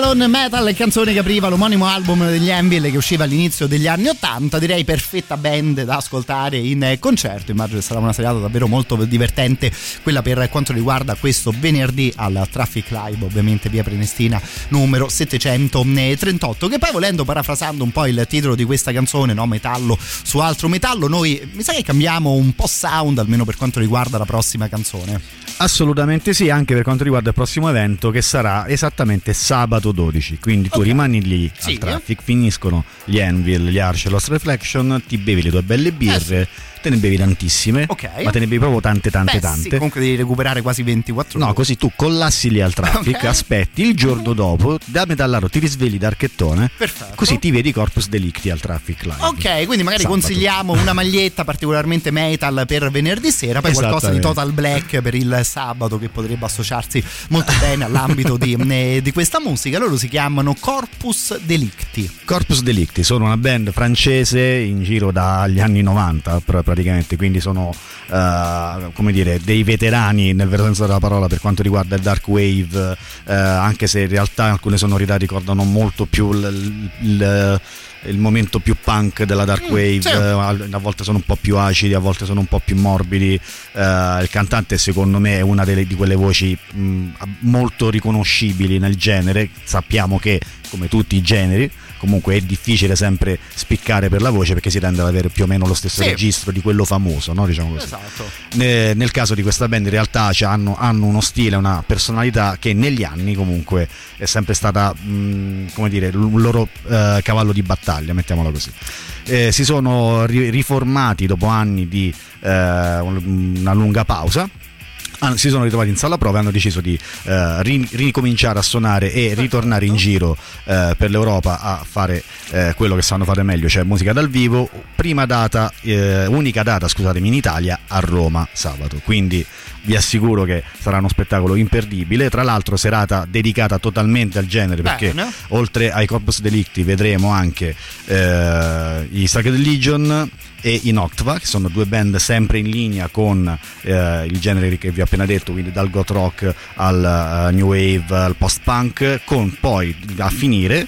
Heavy Metal on Metal, canzone che apriva l'omonimo album degli Anvil che usciva all'inizio degli anni 80, direi perfetta band da ascoltare in concerto, immagino che sarà una serata davvero molto divertente quella per quanto riguarda questo venerdì al Traffic Live, ovviamente via Prenestina numero 738, che poi volendo parafrasando un po' il titolo di questa canzone, no? metallo su altro metallo, noi mi sa che cambiamo un po' sound almeno per quanto riguarda la prossima canzone. Assolutamente sì, anche per quanto riguarda il prossimo evento che sarà esattamente sabato 12. Quindi tu Ok. rimani lì Sì. al traffic, finiscono gli Anvil, gli Arch Lost Reflection, ti bevi le tue belle birre, te ne bevi tantissime, Eh Ok. ma te ne bevi proprio tante tante Beh, tante. Sì, comunque devi recuperare quasi 24 No, ore. così tu collassi lì al traffic, Ok. aspetti il giorno dopo, da metallaro ti risvegli d'archettone, Perfetto. così ti vedi Corpus Delicti al traffic live. Ok, quindi magari Sabato. consigliamo una maglietta particolarmente metal per venerdì sera, poi qualcosa di. Total Black per il sabato che potrebbe associarsi molto bene all'ambito di, eh, di questa musica. Loro si chiamano Corpus Delicti. Corpus Delicti sono una band francese in giro dagli anni 90 pr- praticamente, quindi sono eh, come dire dei veterani nel vero senso della parola per quanto riguarda il dark wave, eh, anche se in realtà alcune sonorità ricordano molto più il, il- il momento più punk della dark Mm, wave, sì. a volte sono un po' più acidi, a volte sono un po' più morbidi. Eh, il cantante secondo me è una delle- di quelle voci mh, molto riconoscibili nel genere, sappiamo che come tutti i generi comunque è difficile sempre spiccare per la voce perché si tende ad avere più o meno lo stesso Sì. registro di quello famoso, no? diciamo così. Esatto. Ne- nel caso di questa band in realtà cioè, hanno, hanno uno stile, una personalità che negli anni comunque è sempre stata mh, come dire, un loro eh, cavallo di battaglia, mettiamola così. Eh, si sono ri- riformati dopo anni di eh, un- una lunga pausa. Si sono ritrovati in sala prova e hanno deciso di eh, ri- ricominciare a suonare e ritornare in giro eh, per l'Europa a fare eh, quello che sanno fare meglio, cioè musica dal vivo. Prima data, eh, unica data, scusatemi, in Italia a Roma sabato. Quindi vi assicuro che sarà uno spettacolo imperdibile. Tra l'altro, serata dedicata totalmente al genere perché Bene. oltre ai Corpus Delicti vedremo anche eh, i Sacred Legion e i Noctva che sono due band sempre in linea con eh, il genere che vi ho appena detto quindi dal goth rock al eh, new wave al post punk con poi a finire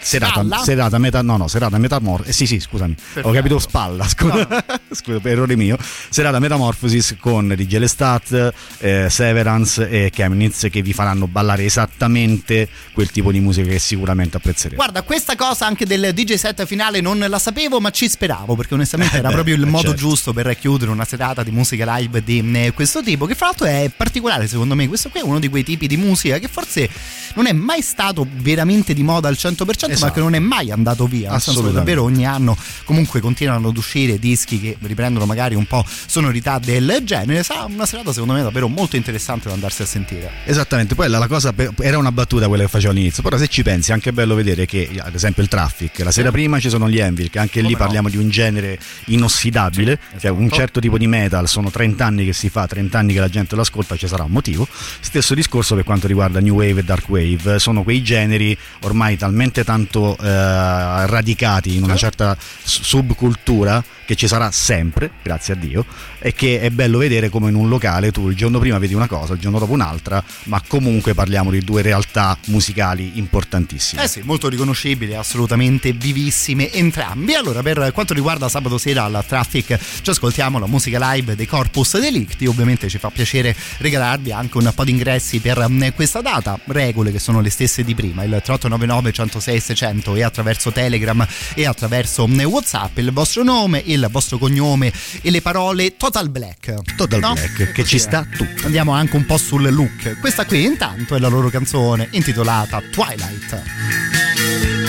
serata, Spalla? serata meta no no serata metamor eh, sì sì scusami ho Perfetto. capito spalla scusa, scusa per errore mio serata metamorphosis con DJ Lestat eh, Severance e Chemnitz che vi faranno ballare esattamente quel tipo di musica che sicuramente apprezzerete Guarda, questa cosa anche del DJ set finale non la sapevo, ma ci speravo perché onestamente era proprio il modo certo. giusto per chiudere una serata di musica live di eh, questo tipo, che fra l'altro è particolare secondo me. Questo qui è uno di quei tipi di musica che forse non è mai stato veramente di moda al 100%, ma Esatto. che non è mai andato via. Nel senso che Assolutamente. davvero ogni anno comunque continuano ad uscire dischi che riprendono magari un po' sonorità del genere. Sarà una serata secondo me davvero molto interessante da andarsi a sentire. Esattamente, poi la, la cosa era una battuta quella che facevo all'inizio, però se ci pensi è anche bello vedere che ad esempio il traffic, la sera prima ci sono gli Envil, che anche lì Come no. parliamo di un genere inossidabile, cioè un esatto. certo tipo di metal, sono 30 anni che si fa, 30 anni che la gente lo ascolta, ci sarà un motivo. Stesso discorso per quanto riguarda New Wave e Dark Wave, sono quei generi ormai talmente tanto eh, radicati in una certa subcultura che ci sarà sempre, grazie a Dio, e che è bello vedere come in un locale tu il giorno prima vedi una cosa, il giorno dopo un'altra, ma comunque parliamo di due realtà musicali importantissime. Eh sì, molto riconoscibili, assolutamente vivissime entrambi. Allora, per quanto riguarda sabato sera al Traffic, ci ascoltiamo la musica live dei Corpus Delicti. Ovviamente ci fa piacere regalarvi anche un po' di ingressi per mm, questa data. Regole che sono le stesse di prima: il 3899 106 600 e attraverso Telegram e attraverso mm, WhatsApp il vostro nome, il vostro cognome e le parole Total Black. Total No? Black, che ci sta tutto. Andiamo anche un po' sul look. Questa qui intanto è la loro canzone intitolata Twilight.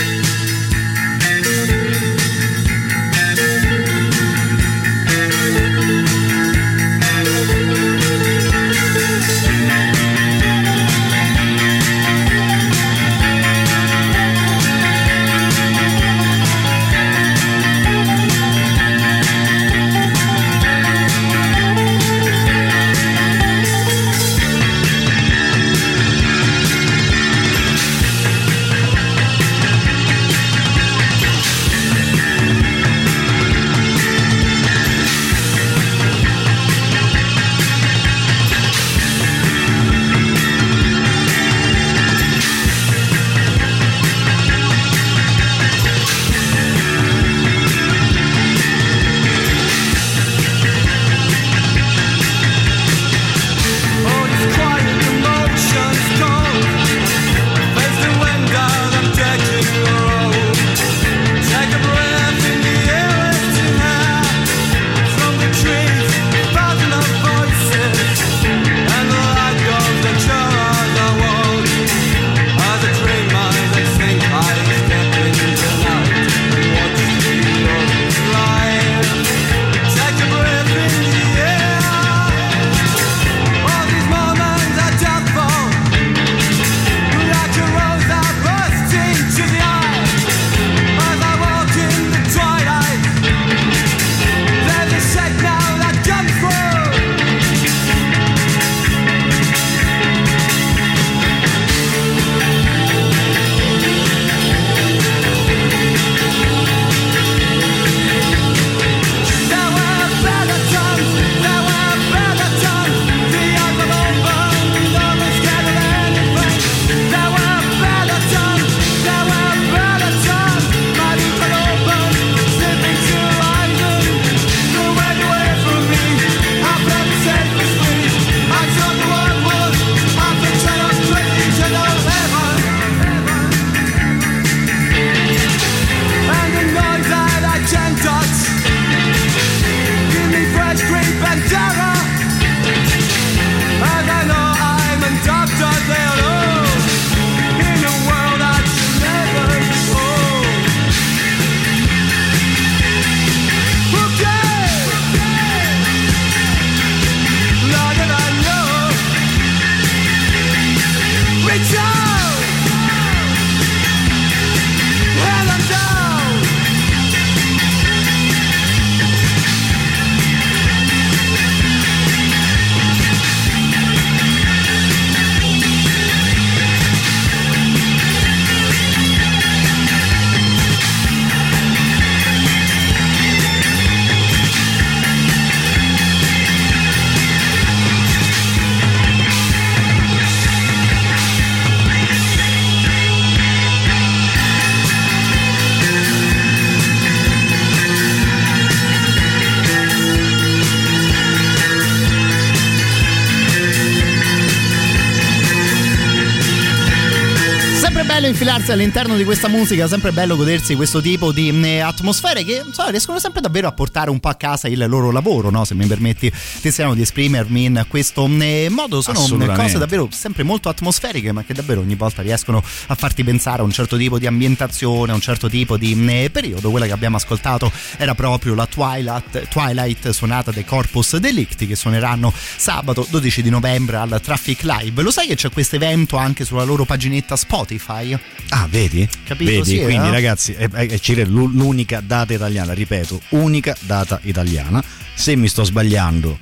Infilarsi all'interno di questa musica, sempre bello godersi questo tipo di mh, atmosfere che so, riescono sempre davvero a portare un po' a casa il loro lavoro, no? se mi permetti Tiziano di esprimermi in questo mh, modo. Sono cose davvero sempre molto atmosferiche, ma che davvero ogni volta riescono a farti pensare a un certo tipo di ambientazione, a un certo tipo di mh, periodo. Quella che abbiamo ascoltato era proprio la Twilight, Twilight suonata dai Corpus Delicti che suoneranno sabato 12 di novembre al Traffic Live. Lo sai che c'è questo evento anche sulla loro paginetta Spotify? Ah, vedi? Capito, Vedi, sì, quindi eh? ragazzi, è, è- è l'unica data italiana, ripeto, unica data italiana. Se mi sto sbagliando,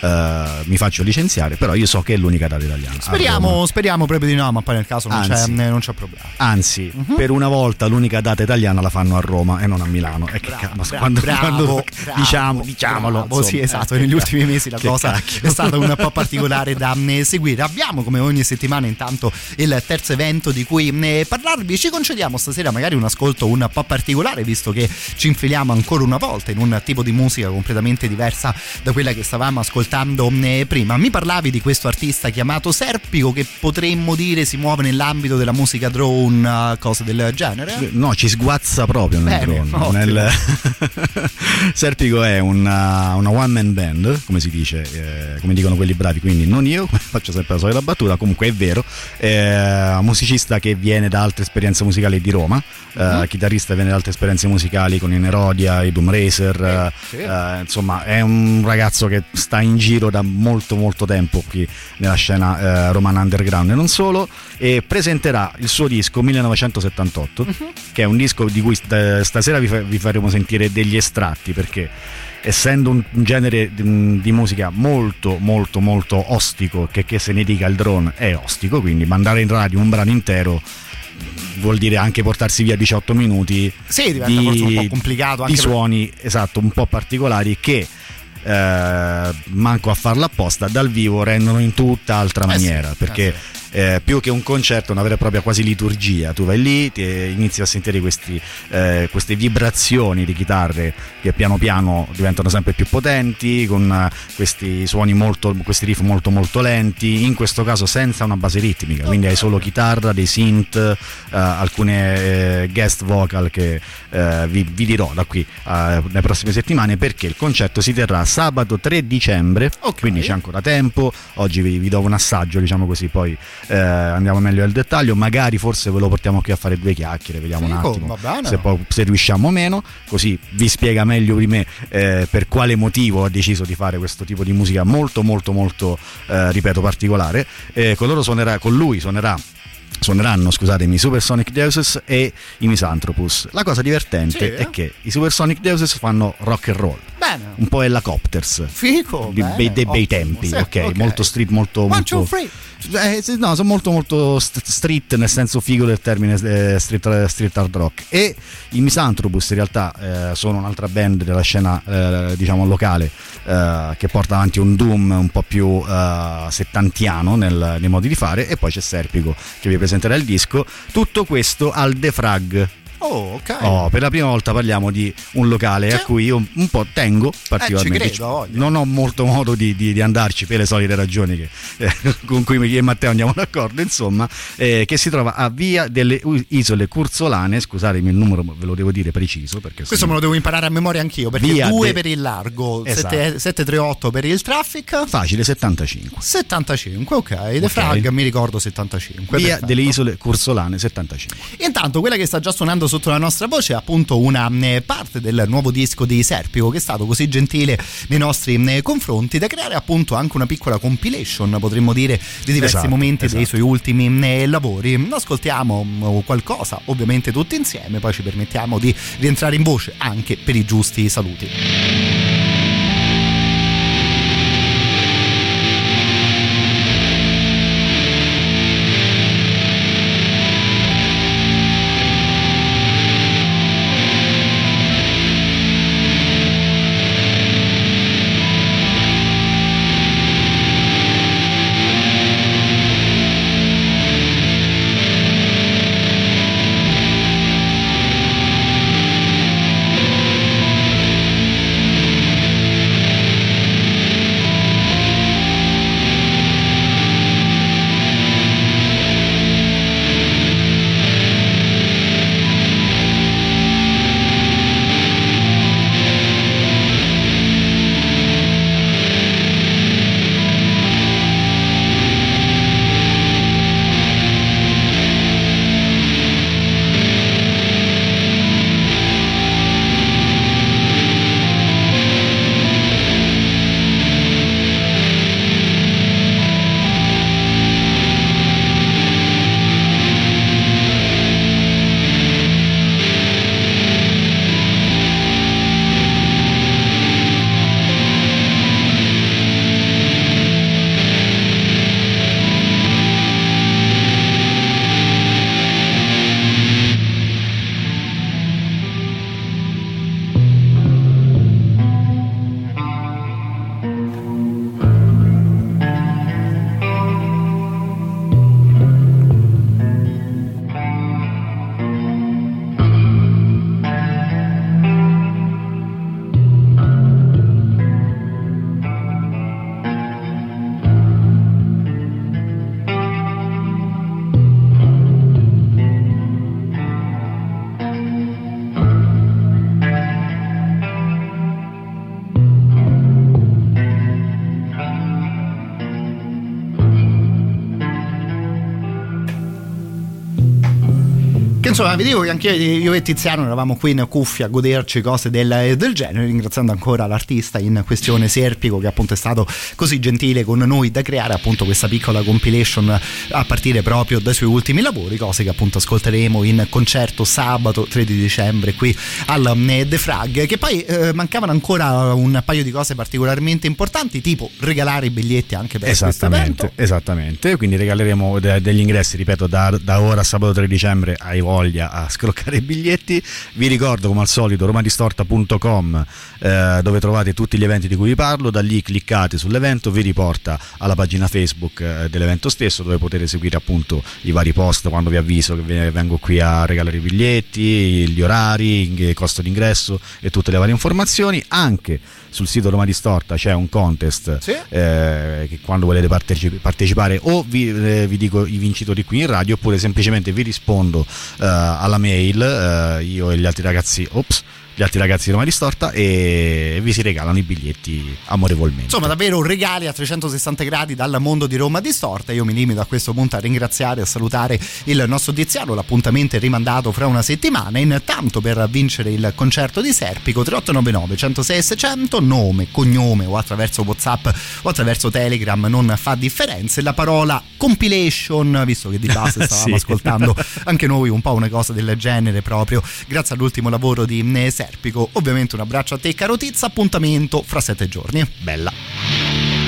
eh, mi faccio licenziare, però io so che è l'unica data italiana. Speriamo, speriamo proprio di no, ma poi nel caso non, c'è, Anzi. non c'è problema. Anzi, Mhm. per una volta l'unica data italiana la fanno a Roma e non a Milano. E che Bravo, bravo, quando, bravo, quando- diciamo, diciamolo. bravo, sì, esatto. Eh, Negli ultimi mesi la cosa cacchio. è stata un po' particolare da mh, seguire. Abbiamo come ogni settimana intanto il terzo evento di cui mh, parlarvi. Ci concediamo stasera magari un ascolto un po' particolare, visto che ci infiliamo ancora una volta in un tipo di musica completamente diversa da quella che stavamo ascoltando mh, prima. Mi parlavi di questo artista chiamato Serpico che potremmo dire si muove nell'ambito della musica drone, eh, cose del genere. No, ci sguazza proprio nel Bene, drone. Nel- Serpico è una, una one man band, come si dice, eh, come dicono quelli bravi, quindi non io, faccio sempre la solita battuta, comunque è vero. Un musicista che viene da altre esperienze musicali di Roma, eh, Mhm. chitarrista viene da altre esperienze musicali con i Nerodia, i Doom Racer, eh, sì. eh, insomma è un ragazzo che sta in giro da molto molto tempo qui nella scena eh, romana underground e non solo e presenterà il suo disco 1978 che è un disco di cui st- stasera vi, fa- vi faremo sentire degli estratti perché essendo un genere di, di musica molto molto molto ostico che, che se ne dica il drone è ostico quindi mandare in radio un brano intero vuol dire anche portarsi via 18 minuti Sì, diventa forse un po' complicato anche di per- suoni esatto un po' particolari che eh, manco a farla apposta dal vivo rendono in tutta altra Eh sì, maniera eh perché eh, più che un concerto una vera e propria quasi liturgia. Tu vai lì ti, inizi a sentire questi, eh, queste vibrazioni di chitarre che piano piano diventano sempre più potenti con eh, questi suoni molto questi riff molto molto lenti in questo caso senza una base ritmica. Quindi hai solo chitarra dei synth eh, alcune eh, guest vocal che eh, vi, vi dirò da qui eh, nelle prossime settimane perché il concerto si terrà sabato 3 dicembre. Ok. quindi c'è ancora tempo. Oggi vi, vi do un assaggio diciamo così. Poi eh, andiamo meglio nel dettaglio magari forse ve lo portiamo qui a fare due chiacchiere vediamo Fico, un attimo se, poi, se riusciamo o meno così vi spiega meglio di me eh, per quale motivo ha deciso di fare questo tipo di musica molto molto molto eh, ripeto particolare. Eh, con suonerà con lui suonerà Suoneranno, scusatemi, i Supersonic Deuses e i Misanthropus. La cosa divertente Sì. è che i Supersonic Deuses fanno rock and roll, Bene. un po' Helicopters. Fico, Di- bene, dei bei tempi, sì, ok, molto street, molto, One, molto eh, no, sono molto molto st- street nel senso figo del termine eh, street, street hard rock e i Misanthropus in realtà eh, sono un'altra band della scena eh, diciamo locale eh, che porta avanti un doom un po' più eh, settantiano nel- nei modi di fare e poi c'è Serpico che vi presenterà il disco tutto questo al Defrag Oh, ok. Oh, per la prima volta parliamo di un locale Sì. a cui io un po' tengo particolarmente. Eh, credo, non ho molto modo di, di- di andarci per le solite ragioni che- eh, con cui io e Matteo andiamo d'accordo, insomma, eh, che si trova a Via delle Isole Curzolane, scusatemi il numero, ve lo devo dire preciso perché Questo sennò- me lo devo imparare a memoria anch'io perché 2 de- per il largo, Esatto. 7 738 per il traffic, facile 75. 75, ok. The Frag mi ricordo 75. Via perfetto. delle Isole Cursolane 75. Intanto quella che sta già suonando sotto la nostra voce appunto una eh, parte del nuovo disco di Serpico che è stato così gentile nei nostri eh, confronti da creare appunto anche una piccola compilation potremmo dire di diversi Esatto, momenti dei esatto. suoi ultimi eh, lavori. Ascoltiamo mm, qualcosa ovviamente tutti insieme poi ci permettiamo di rientrare in voce anche per i giusti saluti. Vi dico che anche io e Tiziano eravamo qui in cuffia a goderci cose del, del genere, ringraziando ancora l'artista in questione Serpico che appunto è stato così gentile con noi da creare appunto questa piccola compilation a partire proprio dai suoi ultimi lavori, cose che appunto ascolteremo in concerto sabato 3 di dicembre qui al eh, The Frag, che poi eh, mancavano ancora un paio di cose particolarmente importanti, tipo regalare i biglietti anche per. Esattamente, esattamente. Quindi regaleremo de- degli ingressi, ripeto, da, da ora a sabato 3 dicembre hai voglia a scroccare i biglietti. Vi ricordo come al solito romadistorta.com eh, dove trovate tutti gli eventi di cui vi parlo, da lì cliccate sull'evento, vi riporta alla pagina Facebook eh, dell'evento stesso dove potete seguire appunto i vari post quando vi avviso che ve- vengo qui a regalare i biglietti, gli orari, il costo d'ingresso e tutte le varie informazioni. Anche sul sito Roma Distorta c'è un contest Sì. eh, che quando volete parteci- partecipare o vi, eh, vi dico i vincitori qui in radio oppure semplicemente vi rispondo eh, alla mail eh, io e gli altri ragazzi ops gli altri ragazzi di Roma Distorta e vi si regalano i biglietti amorevolmente Insomma, davvero regali a 360 gradi dal mondo di Roma distorta. Io mi limito a questo punto a ringraziare e a salutare il nostro Tiziano. L'appuntamento è rimandato fra una settimana. Intanto, per vincere il concerto di Serpico, 3899 106 600, nome, cognome o attraverso WhatsApp o attraverso Telegram non fa differenza. La parola compilation, visto che di base stavamo Sì. ascoltando anche noi un po' una cosa del genere proprio grazie all'ultimo lavoro di eh, Serpico. Ovviamente un abbraccio a te, caro Tizza. Appuntamento fra sette giorni. bella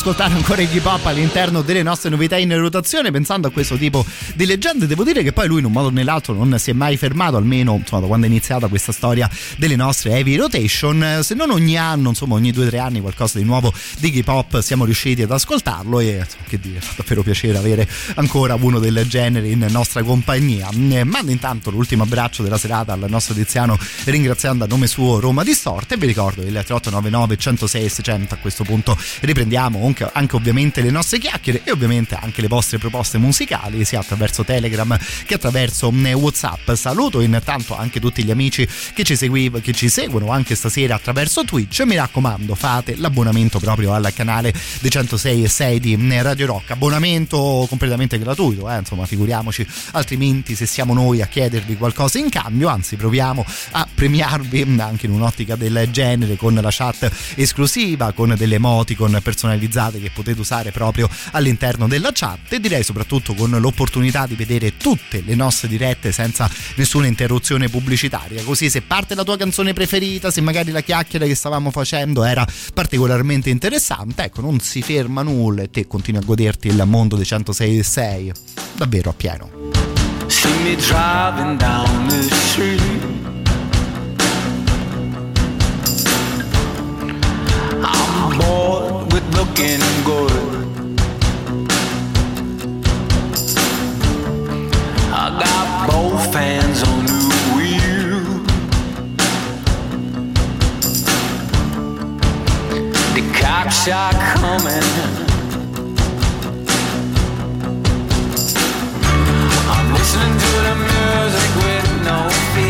piacere riascoltare ancora Iggy Pop all'interno delle nostre novità in rotazione, pensando a questo tipo di leggende. Devo dire che poi lui in un modo o nell'altro non si è mai fermato, almeno insomma, da quando è iniziata questa storia delle nostre heavy rotation. Se non ogni anno, insomma, ogni due o tre anni qualcosa di nuovo di Iggy Pop siamo riusciti ad ascoltarlo e che dire, fa davvero piacere avere ancora uno del genere in nostra compagnia. Eh, Mando intanto l'ultimo abbraccio della serata al nostro Tiziano ringraziando a nome suo Roma Distorta e vi ricordo il 3899 106 600 a questo punto riprendiamo anche, anche ovviamente le nostre chiacchiere e ovviamente anche le vostre proposte musicali sia attraverso Telegram che attraverso eh, Whatsapp. Saluto intanto anche tutti gli amici che ci, seguiv- che ci seguono anche stasera attraverso Twitch. Mi raccomando, fate l'abbonamento proprio al canale dei 106 e 6 di eh, Radio Rock. Abbonamento completamente gratuito, eh, insomma, figuriamoci, altrimenti se siamo noi a chiedervi qualcosa in cambio, anzi proviamo a premiarvi anche in un'ottica del genere con la chat esclusiva con delle emoticon personalizzate che potete usare proprio all'interno della chat e direi soprattutto con l'opportunità di vedere tutte le nostre dirette senza nessuna interruzione pubblicitaria. Così se parte la tua canzone preferita, se magari la chiacchiera che stavamo facendo era particolarmente interessante, ecco, non si ferma nulla e te continui a goderti il mondo dei 106 e 6 davvero a pieno. See me driving down the street. With looking good. I got both hands on the wheel. The cops are coming. I'm listening to the music with no fear.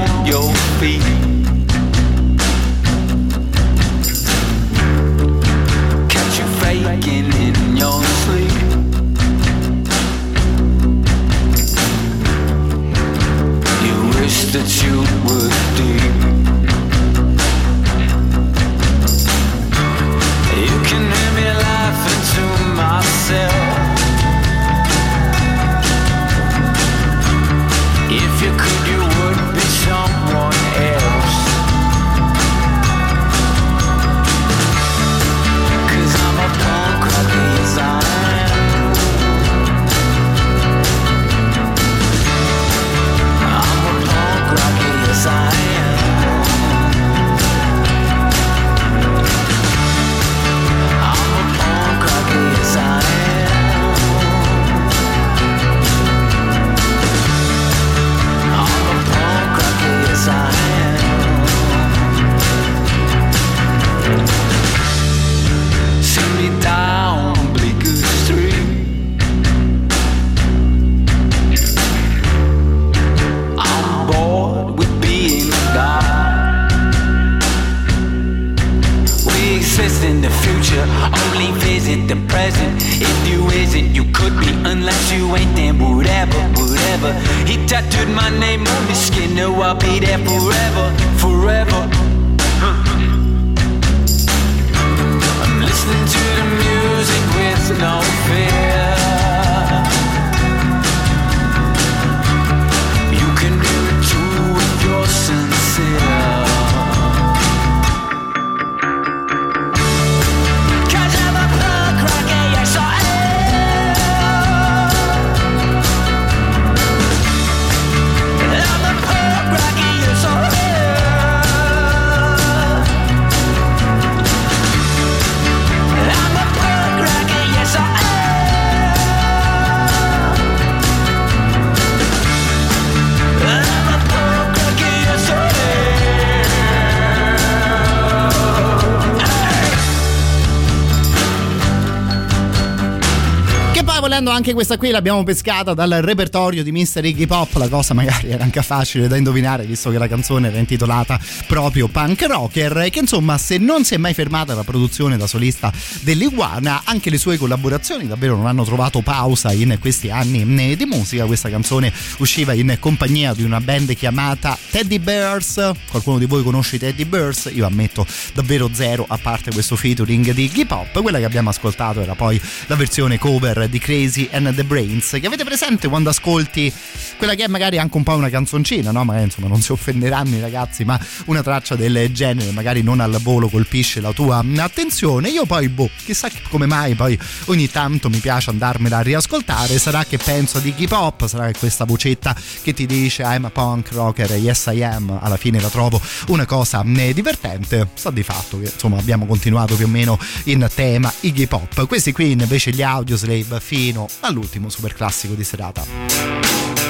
unless you ain't, then whatever, whatever. He tattooed my name on his skin, no, I'll be there forever, forever. Anche questa qui l'abbiamo pescata dal repertorio di Mr. Iggy Pop, la cosa magari era anche facile da indovinare visto che la canzone era intitolata proprio Punk Rocker che insomma se non si è mai fermata la produzione da solista dell'Iguana anche le sue collaborazioni davvero non hanno trovato pausa in questi anni di musica, questa canzone usciva in compagnia di una band chiamata Teddy Bears, qualcuno di voi conosce Teddy Bears? Io ammetto davvero zero a parte questo featuring di Iggy Pop, quella che abbiamo ascoltato era poi la versione cover di Crazy and the Brains che avete presente quando ascolti quella che è magari anche un po' una canzoncina no? magari insomma non si offenderanno i ragazzi ma una traccia del genere magari non al volo colpisce la tua attenzione. Io poi boh chissà come mai poi ogni tanto mi piace andarmela a riascoltare. Sarà che penso ad Iggy Pop sarà che questa vocetta che ti dice I'm a punk rocker yes I am. Alla fine la trovo una cosa eh, divertente. Sta di fatto che insomma abbiamo continuato più o meno in tema Iggy Pop. Questi qui invece gli Audioslave fino all'ultimo super classico di serata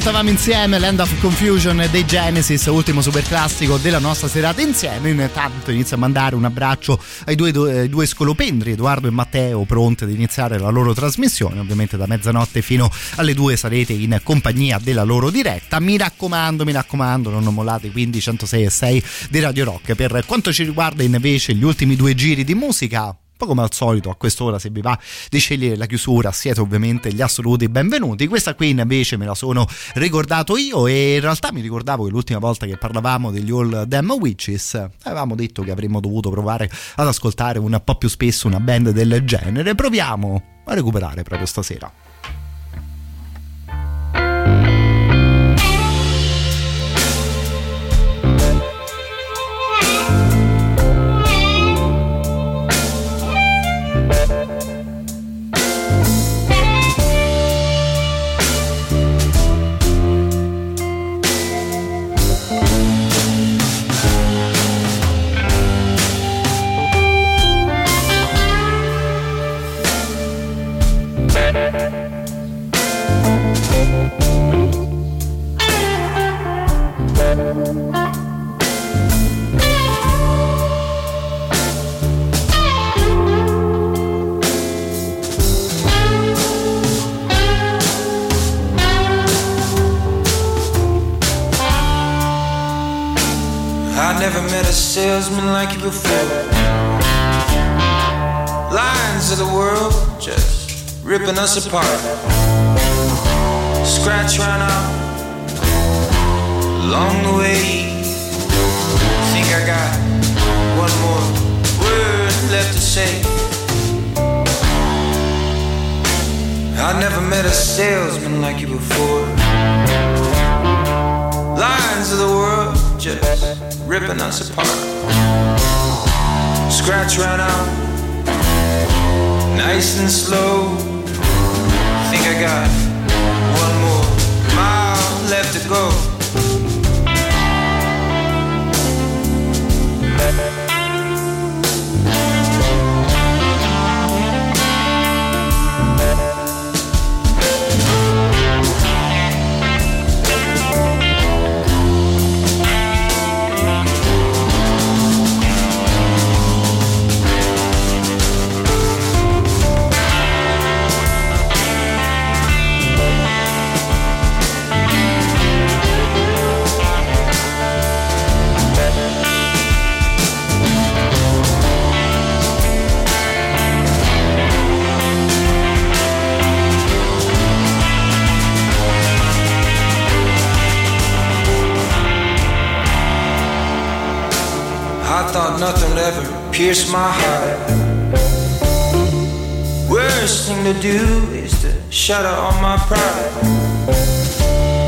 ascoltavamo insieme l'End of Confusion dei Genesis, ultimo super classico della nostra serata insieme. Intanto inizio a mandare un abbraccio ai due, due, due scolopendri, Edoardo e Matteo, pronti ad iniziare la loro trasmissione. Ovviamente da mezzanotte fino alle due sarete in compagnia della loro diretta. Mi raccomando, mi raccomando, non mollate quindi 106 e 6 di Radio Rock. Per quanto ci riguarda invece gli ultimi due giri di musica, poi come al solito a quest'ora se vi va di scegliere la chiusura siete ovviamente gli assoluti benvenuti. Questa qui invece me la sono ricordato io e in realtà mi ricordavo che l'ultima volta che parlavamo degli All Damn Witches avevamo detto che avremmo dovuto provare ad ascoltare un po' più spesso una band del genere. Proviamo a recuperare proprio stasera. A salesman like you before. Lines of the world just ripping us apart. Scratch ran out along the way. Think I got one more word left to say. I never met a salesman like you before. Lines of the world just ripping us apart. Scratch ran out, nice and slow. Think I got one more mile left to go. Thought nothing ever pierce my heart. Worst thing to do is to shut out on my pride.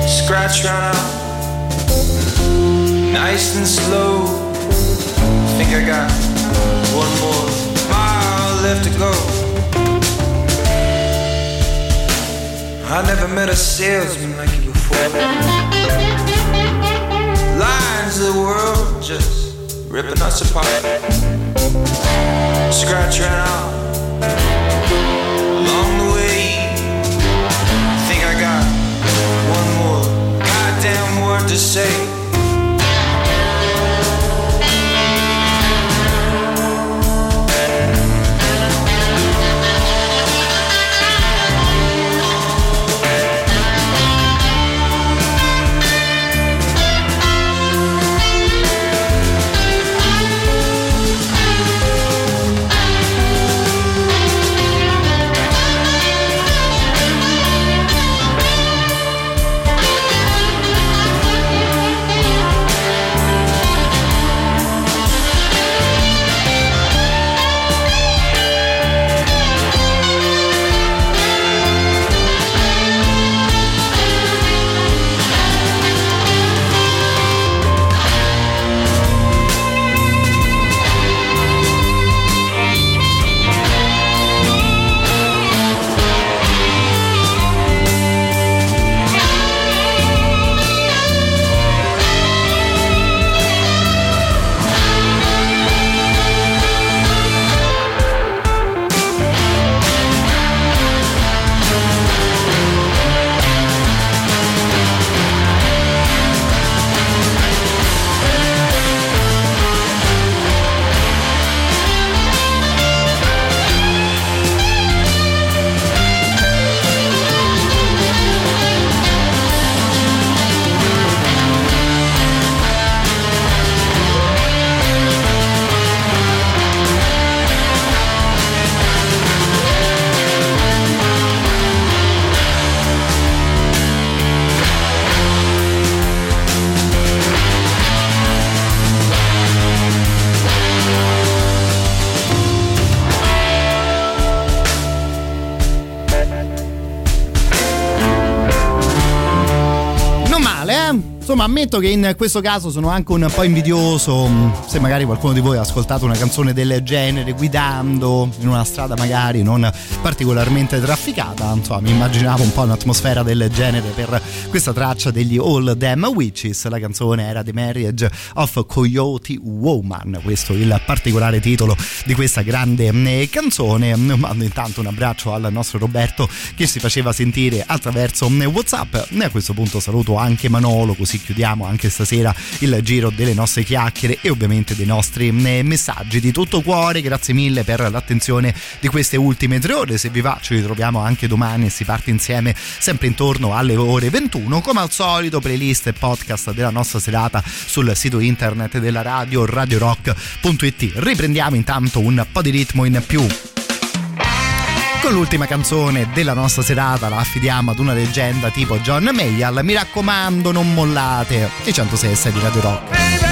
Scratch round out, nice and slow. Think I got one more mile left to go. I never met a salesman like you before. Lines of the world just ripping us apart. Scratch out along the way. Think I got one more goddamn word to say. Ammetto che in questo caso sono anche un po' invidioso. mh, Se magari qualcuno di voi ha ascoltato una canzone del genere guidando in una strada magari non particolarmente trafficata, insomma, mi immaginavo un po' un'atmosfera del genere per questa traccia degli All Them Witches. La canzone era The Marriage of Coyote Woman, questo è il particolare titolo di questa grande mh, canzone. Mando intanto un abbraccio al nostro Roberto che si faceva sentire attraverso mh, WhatsApp. E a questo punto saluto anche Manolo, così chiudiamo anche stasera il giro delle nostre chiacchiere e ovviamente dei nostri mh, messaggi. Di tutto cuore, grazie mille per l'attenzione di queste ultime tre ore. Se vi va, ci ritroviamo anche domani e si parte insieme sempre intorno alle ore 21. Come al solito, playlist e podcast della nostra serata sul sito internet della radio radiorock.it. Riprendiamo intanto un po' di ritmo in più con l'ultima canzone della nostra serata la affidiamo ad una leggenda tipo John Mayall. Mi raccomando, non mollate. I 106 di Radio Rock.